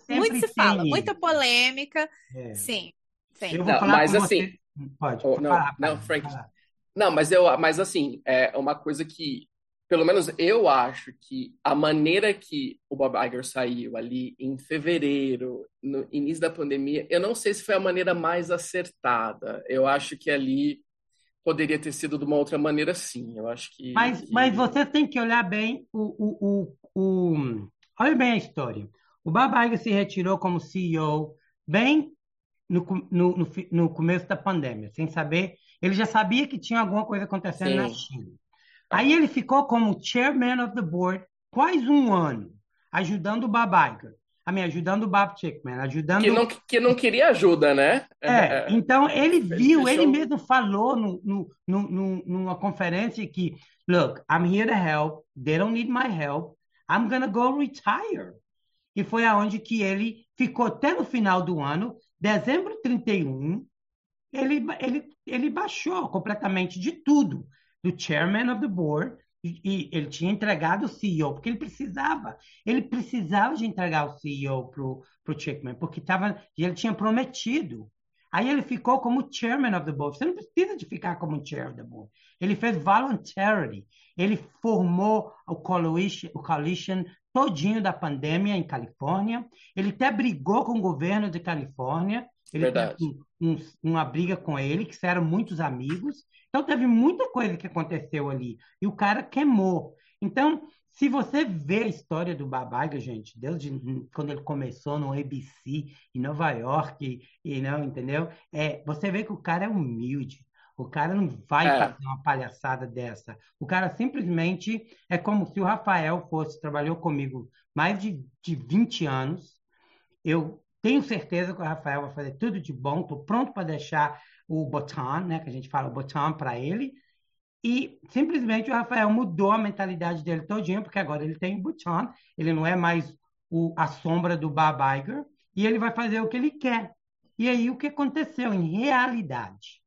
Sempre muito se fala, muita polêmica. É. Sim, sim. Eu vou não, falar mas assim, você... pode. Oh, não, falar, não, Frank. Falar. Não, mas eu, mas assim, é uma coisa que pelo menos eu acho que a maneira que o Bob Iger saiu ali em fevereiro, no início da pandemia, eu não sei se foi a maneira mais acertada. Eu acho que ali poderia ter sido de uma outra maneira, sim. Eu acho que. Mas, que... mas você tem que olhar bem o, o, o, o... Olha bem a história. O Bob Iger se retirou como CEO bem no, no, no, no começo da pandemia, sem saber. Ele já sabia que tinha alguma coisa acontecendo Sim. na China. Aí ele ficou como chairman of the board quase um ano, ajudando o Bob Iger. A mim, ajudando o Bob Chickman, ajudando... Que não, que não queria ajuda, né? É, é então ele viu, ele mesmo falou no, no, no, numa conferência que, look, I'm here to help, they don't need my help, I'm gonna go retire. E foi aonde que ele ficou até no final do ano, dezembro 31, ele, ele, ele baixou completamente de tudo, do chairman of the board, e, e ele tinha entregado o CEO, porque ele precisava. Ele precisava de entregar o CEO para o Chickman, porque tava, ele tinha prometido. Aí ele ficou como chairman of the board. Você não precisa de ficar como chair of the board. Ele fez voluntarily. Ele formou o coalition, o coalition todinho da pandemia em Califórnia. Ele até brigou com o governo de Califórnia. Ele Verdade. teve um, uma briga com ele, que eram muitos amigos. Então teve muita coisa que aconteceu ali. E o cara queimou. Então, se você vê a história do Babaga, gente, desde quando ele começou no ABC em Nova York, e, não, entendeu? É, você vê que o cara é humilde. O cara não vai é. fazer uma palhaçada dessa. O cara simplesmente é como se o Rafael fosse, trabalhou comigo mais de, de 20 anos. Eu tenho certeza que o Rafael vai fazer tudo de bom. Estou pronto para deixar o botão, né, que a gente fala o botão para ele. E simplesmente o Rafael mudou a mentalidade dele todinho, porque agora ele tem o botão. Ele não é mais o, a sombra do Bob Iger. E ele vai fazer o que ele quer. E aí o que aconteceu em realidade?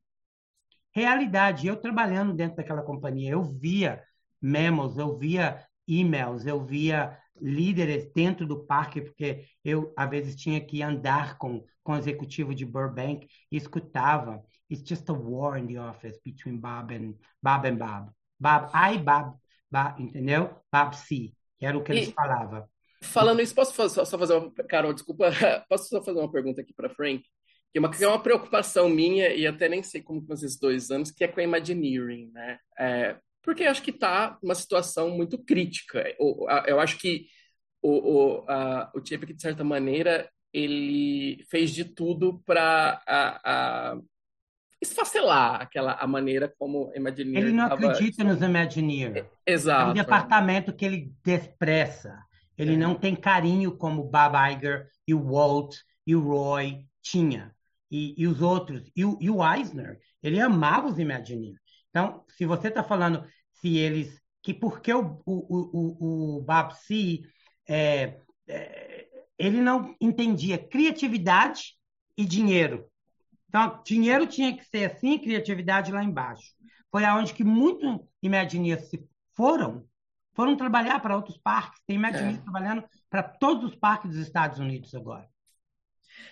realidade. Eu trabalhando dentro daquela companhia, eu via memos, eu via e-mails, eu via líderes dentro do parque, porque eu, às vezes, tinha que andar com, com o executivo de Burbank e escutava. It's just a war in the office between Bob and Bob. And Bob. Bob I, Bob, Bob, entendeu? Bob C, que era o que eles falavam. Falando isso, posso só fazer uma... Carol, desculpa, posso só fazer uma pergunta aqui para Frank? que é uma, que é uma preocupação minha, e até nem sei como fazer esses dois anos, que é com a Imagineering, né? É, porque acho que está uma situação muito crítica. Eu, eu acho que o, o, a, o Chapek, de certa maneira, ele fez de tudo para esfacelar aquela a maneira como Imagineering Ele não tava... acredita nos Imagineers. Exato. É um departamento que ele despreza. Ele é. não tem carinho como o Bob Iger e o Walt e o Roy tinha e, e os outros, e o, e o Eisner, ele amava os Imagineers. Então, se você está falando se eles. que porque o, o, o, o Babsi é, é, ele não entendia criatividade e dinheiro. Então, dinheiro tinha que ser assim, criatividade lá embaixo. Foi aonde que muitos Imagineers se foram, foram trabalhar para outros parques. Tem Imagineers é. trabalhando para todos os parques dos Estados Unidos agora.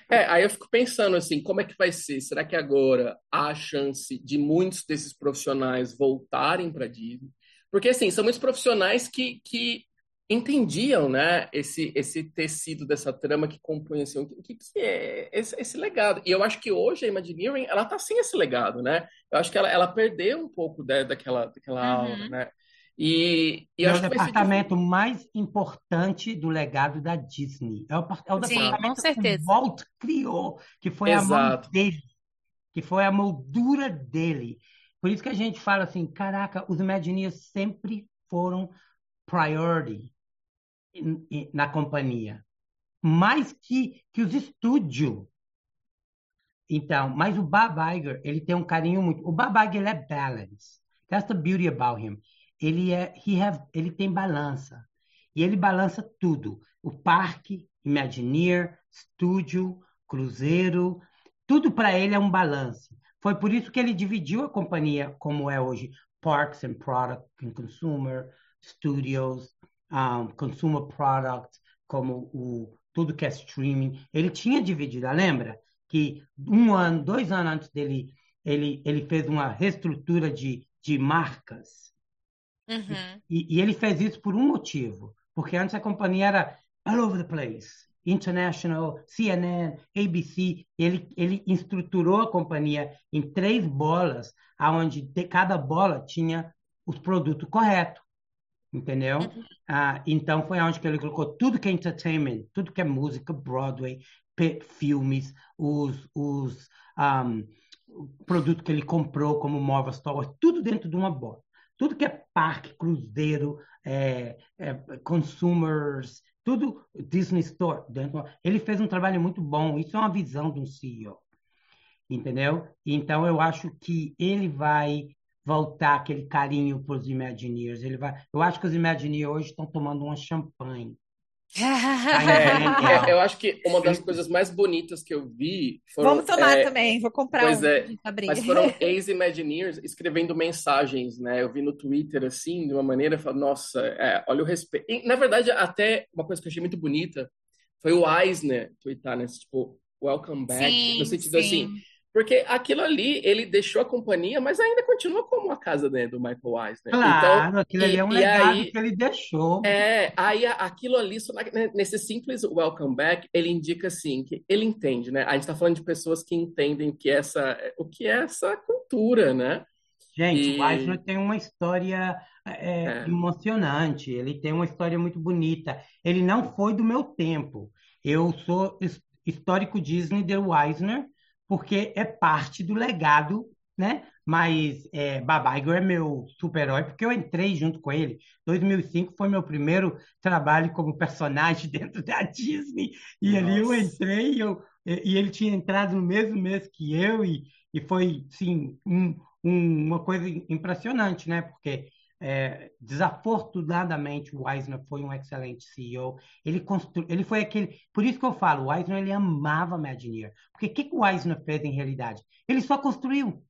É, aí eu fico pensando assim, como é que vai ser? Será que agora há a chance de muitos desses profissionais voltarem para a Disney? Porque, assim, são muitos profissionais que, que entendiam, né, esse, esse tecido dessa trama que compunha, assim, o que, que é esse, esse, legado. E eu acho que hoje a Imagineering, ela tá sem esse legado, né? Eu acho que ela, ela perdeu um pouco da, daquela, daquela uhum. aula, né? E, e é o departamento mais importante do legado da Disney. É o, é o Sim, departamento que o Walt criou, que foi Exato. a mão dele, que foi a moldura dele. Por isso que a gente fala assim, caraca, os Imagineers sempre foram priority na companhia. Mais que, que os estúdios. Então, mas o Bob Iger, ele tem um carinho muito... O Bob Iger, é balance. That's the beauty about him ele é he have, ele tem balança e ele balança tudo o parque Imagineer estúdio cruzeiro tudo para ele é um balanço foi por isso que ele dividiu a companhia como é hoje Parks and Product and Consumer Studios um, Consumer Product como o tudo que é streaming ele tinha dividido lembra que um ano dois anos antes dele ele ele fez uma reestrutura de de marcas Uhum. E, e, ele fez isso por um motivo, porque antes a companhia era all over the place. International, CNN, ABC, ele, ele estruturou a companhia em três bolas, aonde de cada bola tinha os produtos corretos. Entendeu? Uhum. Ah, então foi onde que ele colocou tudo que é entertainment, tudo que é música, Broadway, filmes, os, os um, produto que ele comprou como Marvel Store, tudo dentro de uma bola. Tudo que é parque, cruzeiro, é, é, consumers, tudo Disney Store. Dentro, ele fez um trabalho muito bom. Isso é uma visão de um CEO. Entendeu? Então, eu acho que ele vai voltar aquele carinho para os Imagineers. Ele vai, eu acho que os Imagineers hoje estão tomando uma champanhe. É, eu acho que uma das coisas mais bonitas que eu vi foram. Vamos tomar é, também, vou comprar pois um é, Mas foram ex-Imagineers escrevendo mensagens, né? Eu vi no Twitter assim, de uma maneira, falando, nossa, é, olha o respeito. E, na verdade, até uma coisa que eu achei muito bonita foi o Eisner tweetar, né? Tipo, welcome back. Sim, no sentido sim. assim, porque aquilo ali, ele deixou a companhia, mas ainda continua como a casa né, do Michael Eisner. Claro, então, aquilo e, ali é um legado aí, que ele deixou. É, aí aquilo ali, né, nesse simples welcome back, ele indica assim, que ele entende, né? A gente está falando de pessoas que entendem o que é essa, o que é essa cultura, né? Gente, e... o Eisner tem uma história é, é. emocionante, ele tem uma história muito bonita. Ele não foi do meu tempo. Eu sou histórico Disney de Eisner, porque é parte do legado, né? Mas é, é meu super-herói, porque eu entrei junto com ele. 2005 foi meu primeiro trabalho como personagem dentro da Disney. E Nossa. ali eu entrei e, eu, e ele tinha entrado no mesmo mês que eu, e, e foi, sim, um, um, uma coisa impressionante, né? Porque é, desafortunadamente, o Eisner foi um excelente CEO. Ele constru... ele foi aquele. Por isso que eu falo, o Eisner ele amava Imagineer. Porque o que, que o Eisner fez em realidade? Ele só construiu.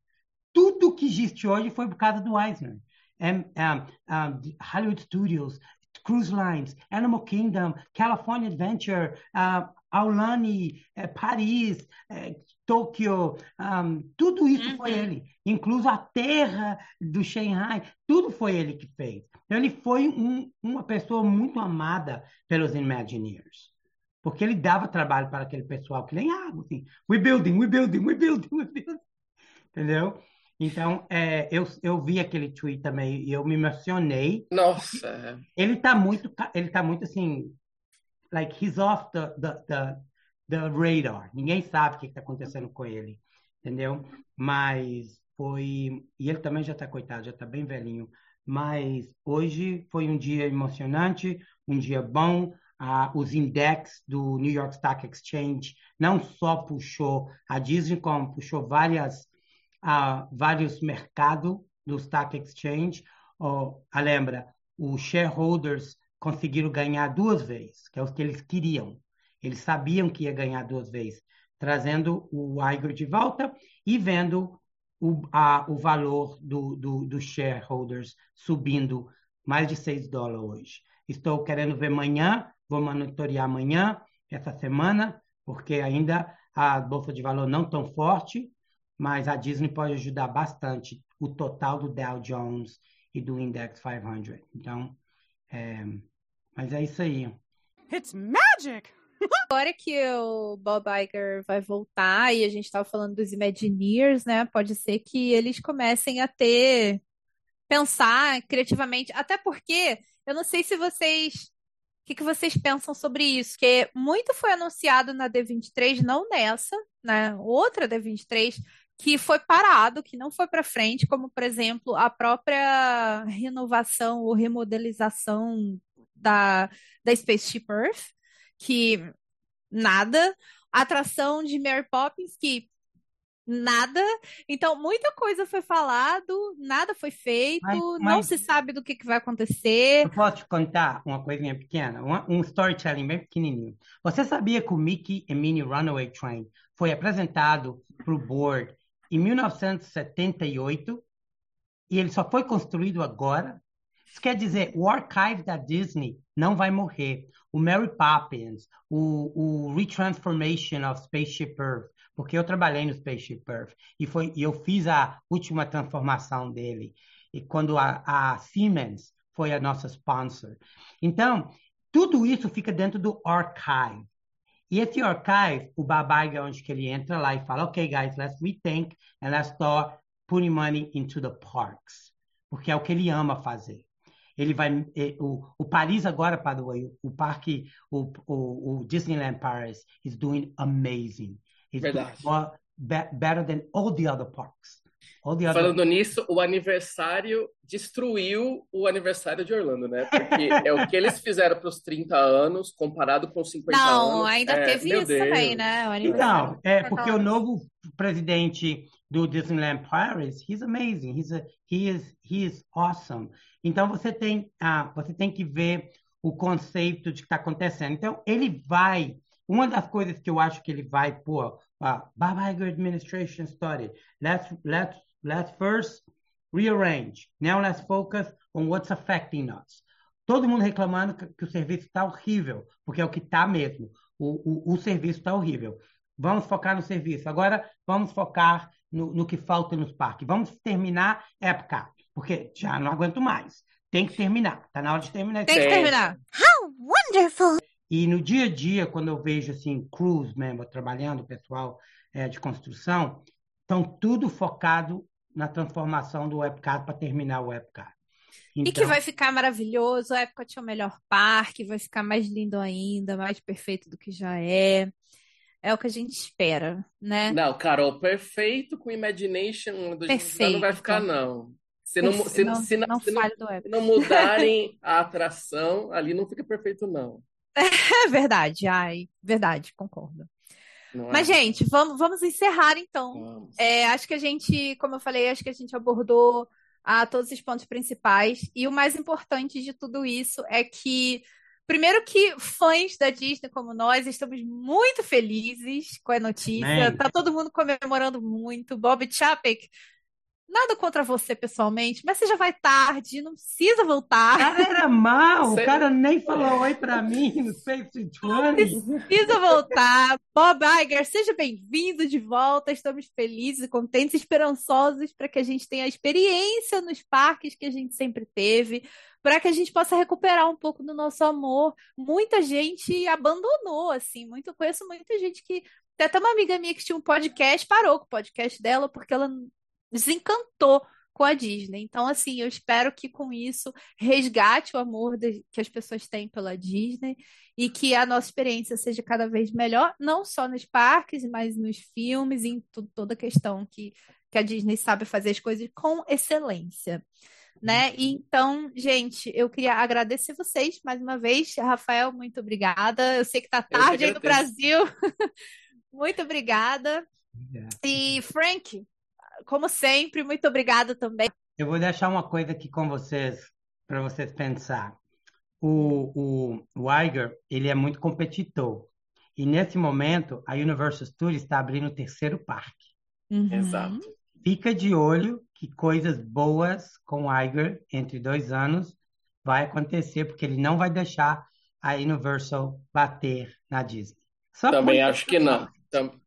Tudo que existe hoje foi por causa do Eisner. Um, um, um, Hollywood Studios, Cruise Lines, Animal Kingdom, California Adventure, uh, Aulani, eh, Paris, eh, Tóquio, um, tudo isso uhum. foi ele, incluso a terra do Shanghai, tudo foi ele que fez. Então, ele foi um, uma pessoa muito amada pelos Imagineers, porque ele dava trabalho para aquele pessoal que nem água, assim, we building, we building, we building, we building, entendeu? Então, é, eu, eu vi aquele tweet também e eu me emocionei. Nossa! Ele tá muito, ele tá muito assim, like he's off the, the, the, the radar. Ninguém sabe o que está acontecendo com ele, entendeu? Mas foi. E ele também já está coitado, já está bem velhinho. Mas hoje foi um dia emocionante, um dia bom. Ah, os index do New York Stock Exchange não só puxou a Disney, como puxou várias, ah, vários mercados do Stock Exchange. Oh, ah, lembra, os shareholders conseguiram ganhar duas vezes, que é o que eles queriam. Eles sabiam que ia ganhar duas vezes, trazendo o Igor de volta e vendo o, a, o valor do, do, do shareholders subindo mais de 6 dólares hoje. Estou querendo ver amanhã, vou monitorear amanhã, essa semana, porque ainda a Bolsa de Valor não tão forte, mas a Disney pode ajudar bastante o total do Dow Jones e do Index 500. Então, é, mas é isso aí. It's magic! Agora que o Bob Iger vai voltar e a gente estava falando dos Imagineers, né? Pode ser que eles comecem a ter pensar criativamente, até porque eu não sei se vocês o que, que vocês pensam sobre isso? Porque muito foi anunciado na D23, não nessa, né? Outra D23, que foi parado, que não foi para frente, como, por exemplo, a própria renovação ou remodelização da, da Spaceship Earth, que nada. Atração de Mary Poppins, que nada. Então, muita coisa foi falado, nada foi feito, mas, mas... não se sabe do que, que vai acontecer. Eu posso te contar uma coisinha pequena, um, um storytelling bem pequenininho. Você sabia que o Mickey e Minnie Runaway Train foi apresentado para o board em 1978 e ele só foi construído agora? Isso quer dizer, o archive da Disney não vai morrer. O Mary Poppins, o, o Retransformation of Spaceship Earth, porque eu trabalhei no Spaceship Earth e, foi, e eu fiz a última transformação dele. E quando a, a Siemens foi a nossa sponsor. Então, tudo isso fica dentro do archive. E esse archive, o Babai é onde que ele entra lá e fala, ok, guys, let's rethink and let's start putting money into the parks. Porque é o que ele ama fazer. Ele vai o, o Paris agora, by the way, o parque, o, o, o Disneyland Paris is doing amazing. It's Verdade. More, better than all the other parks. Other... Falando nisso, o aniversário destruiu o aniversário de Orlando, né? Porque é o que eles fizeram para os 30 anos, comparado com 50 Não, anos. Não, ainda é, teve isso Deus. também, né? Então, é porque o novo presidente do Disneyland Paris, he's amazing, he's a, he is he is awesome. Então você tem ah, você tem que ver o conceito de que está acontecendo. Então ele vai uma das coisas que eu acho que ele vai pôr, uh, Bob Iger administration study. Let's let's let's first rearrange. Now let's focus on what's affecting us. Todo mundo reclamando que, que o serviço está horrível, porque é o que está mesmo. O, o, o serviço está horrível. Vamos focar no serviço. Agora vamos focar no, no que falta nos parques. Vamos terminar época, porque já não aguento mais. Tem que terminar. Está na hora de terminar. Tem que terminar. How wonderful! E no dia a dia, quando eu vejo assim, crews mesmo, trabalhando, pessoal é, de construção, estão tudo focado na transformação do Epcot para terminar o Epcot. Então... E que vai ficar maravilhoso, a Epcot é o melhor parque, vai ficar mais lindo ainda, mais perfeito do que já é. É o que a gente espera, né? Não, Carol, perfeito com Imagination perfeito. não vai ficar, não. Se não, se, não, se, não, se, não, se não mudarem a atração, ali não fica perfeito, não. É verdade, ai, verdade, concordo. Não Mas, é. gente, vamos, vamos encerrar então. Vamos. É, acho que a gente, como eu falei, acho que a gente abordou a todos os pontos principais. E o mais importante de tudo isso é que, primeiro, que fãs da Disney como nós estamos muito felizes com a notícia. Man. Tá todo mundo comemorando muito. Bob Chapek Nada contra você pessoalmente, mas você já vai tarde, não precisa voltar. O cara era mal, o cara nem falou oi pra mim no Space 20. Precisa voltar. Bob Iger, seja bem-vindo de volta. Estamos felizes, contentes, esperançosos para que a gente tenha a experiência nos parques que a gente sempre teve, para que a gente possa recuperar um pouco do nosso amor. Muita gente abandonou, assim, muito conheço muita gente que até uma amiga minha que tinha um podcast, parou com o podcast dela porque ela desencantou com a Disney. Então, assim, eu espero que com isso resgate o amor de, que as pessoas têm pela Disney e que a nossa experiência seja cada vez melhor, não só nos parques, mas nos filmes, em toda a questão que, que a Disney sabe fazer as coisas com excelência. Né? E então, gente, eu queria agradecer vocês mais uma vez. Rafael, muito obrigada. Eu sei que está tarde aí no Brasil. muito obrigada. E Frank, como sempre, muito obrigada também. Eu vou deixar uma coisa aqui com vocês, para vocês pensar. O, o, o Iger, ele é muito competidor. E nesse momento, a Universal Studios está abrindo o terceiro parque. Uhum. Exato. Fica de olho que coisas boas com o Iger entre dois anos vai acontecer, porque ele não vai deixar a Universal bater na Disney. Só Também acho que não.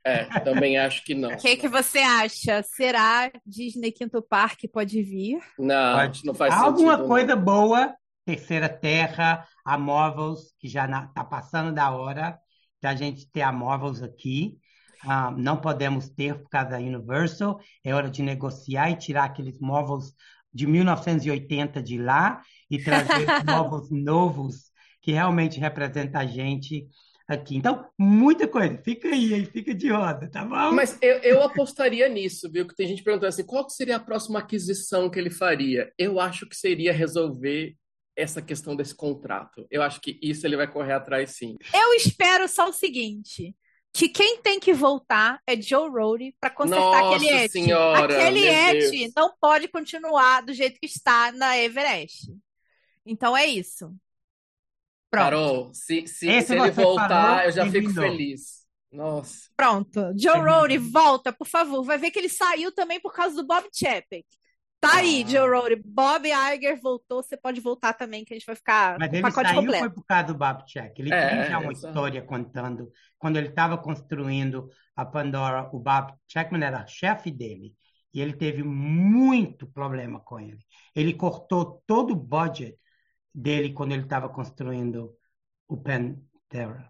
É, também acho que não. O que, que você acha? Será Disney Quinto Parque pode vir? Não, pode. não faz Alguma sentido. coisa não. boa, Terceira Terra, a Marvels, que já está passando da hora da gente ter a Marvels aqui. Ah, não podemos ter por causa da Universal. É hora de negociar e tirar aqueles Marvels de 1980 de lá e trazer novos novos que realmente representam a gente aqui. Então, muita coisa. Fica aí, aí fica de roda, tá bom? Mas eu, eu apostaria nisso, viu? Que tem gente perguntando assim, qual seria a próxima aquisição que ele faria? Eu acho que seria resolver essa questão desse contrato. Eu acho que isso ele vai correr atrás, sim. Eu espero só o seguinte. Que quem tem que voltar é Joe Rohde para consertar Nossa aquele. Senhora, aquele et não pode continuar do jeito que está na Everest. Então é isso. Pronto. Carol, se, se, se ele voltar, falou, eu já fico feliz. Nossa. Pronto. Joe Rohde, volta, por favor. Vai ver que ele saiu também por causa do Bob Chapek. Tá aí, ah. Joe Rohde. Bob Iger voltou, você pode voltar também, que a gente vai ficar Mas com ele pacote saiu completo. foi por causa do Bob Chapek. Ele é, tinha já uma história contando. Quando ele estava construindo a Pandora, o Bob Chapman era chefe dele. E ele teve muito problema com ele. Ele cortou todo o budget dele quando ele estava construindo o Pantera.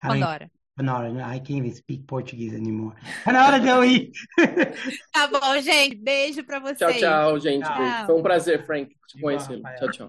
Pandora. Na hora, I can't even speak Portuguese anymore. Tá na hora de eu ir. Tá bom, gente. Beijo pra vocês. Tchau, tchau, gente. Tchau. Foi um prazer, Frank, te conhecer. Tchau, tchau.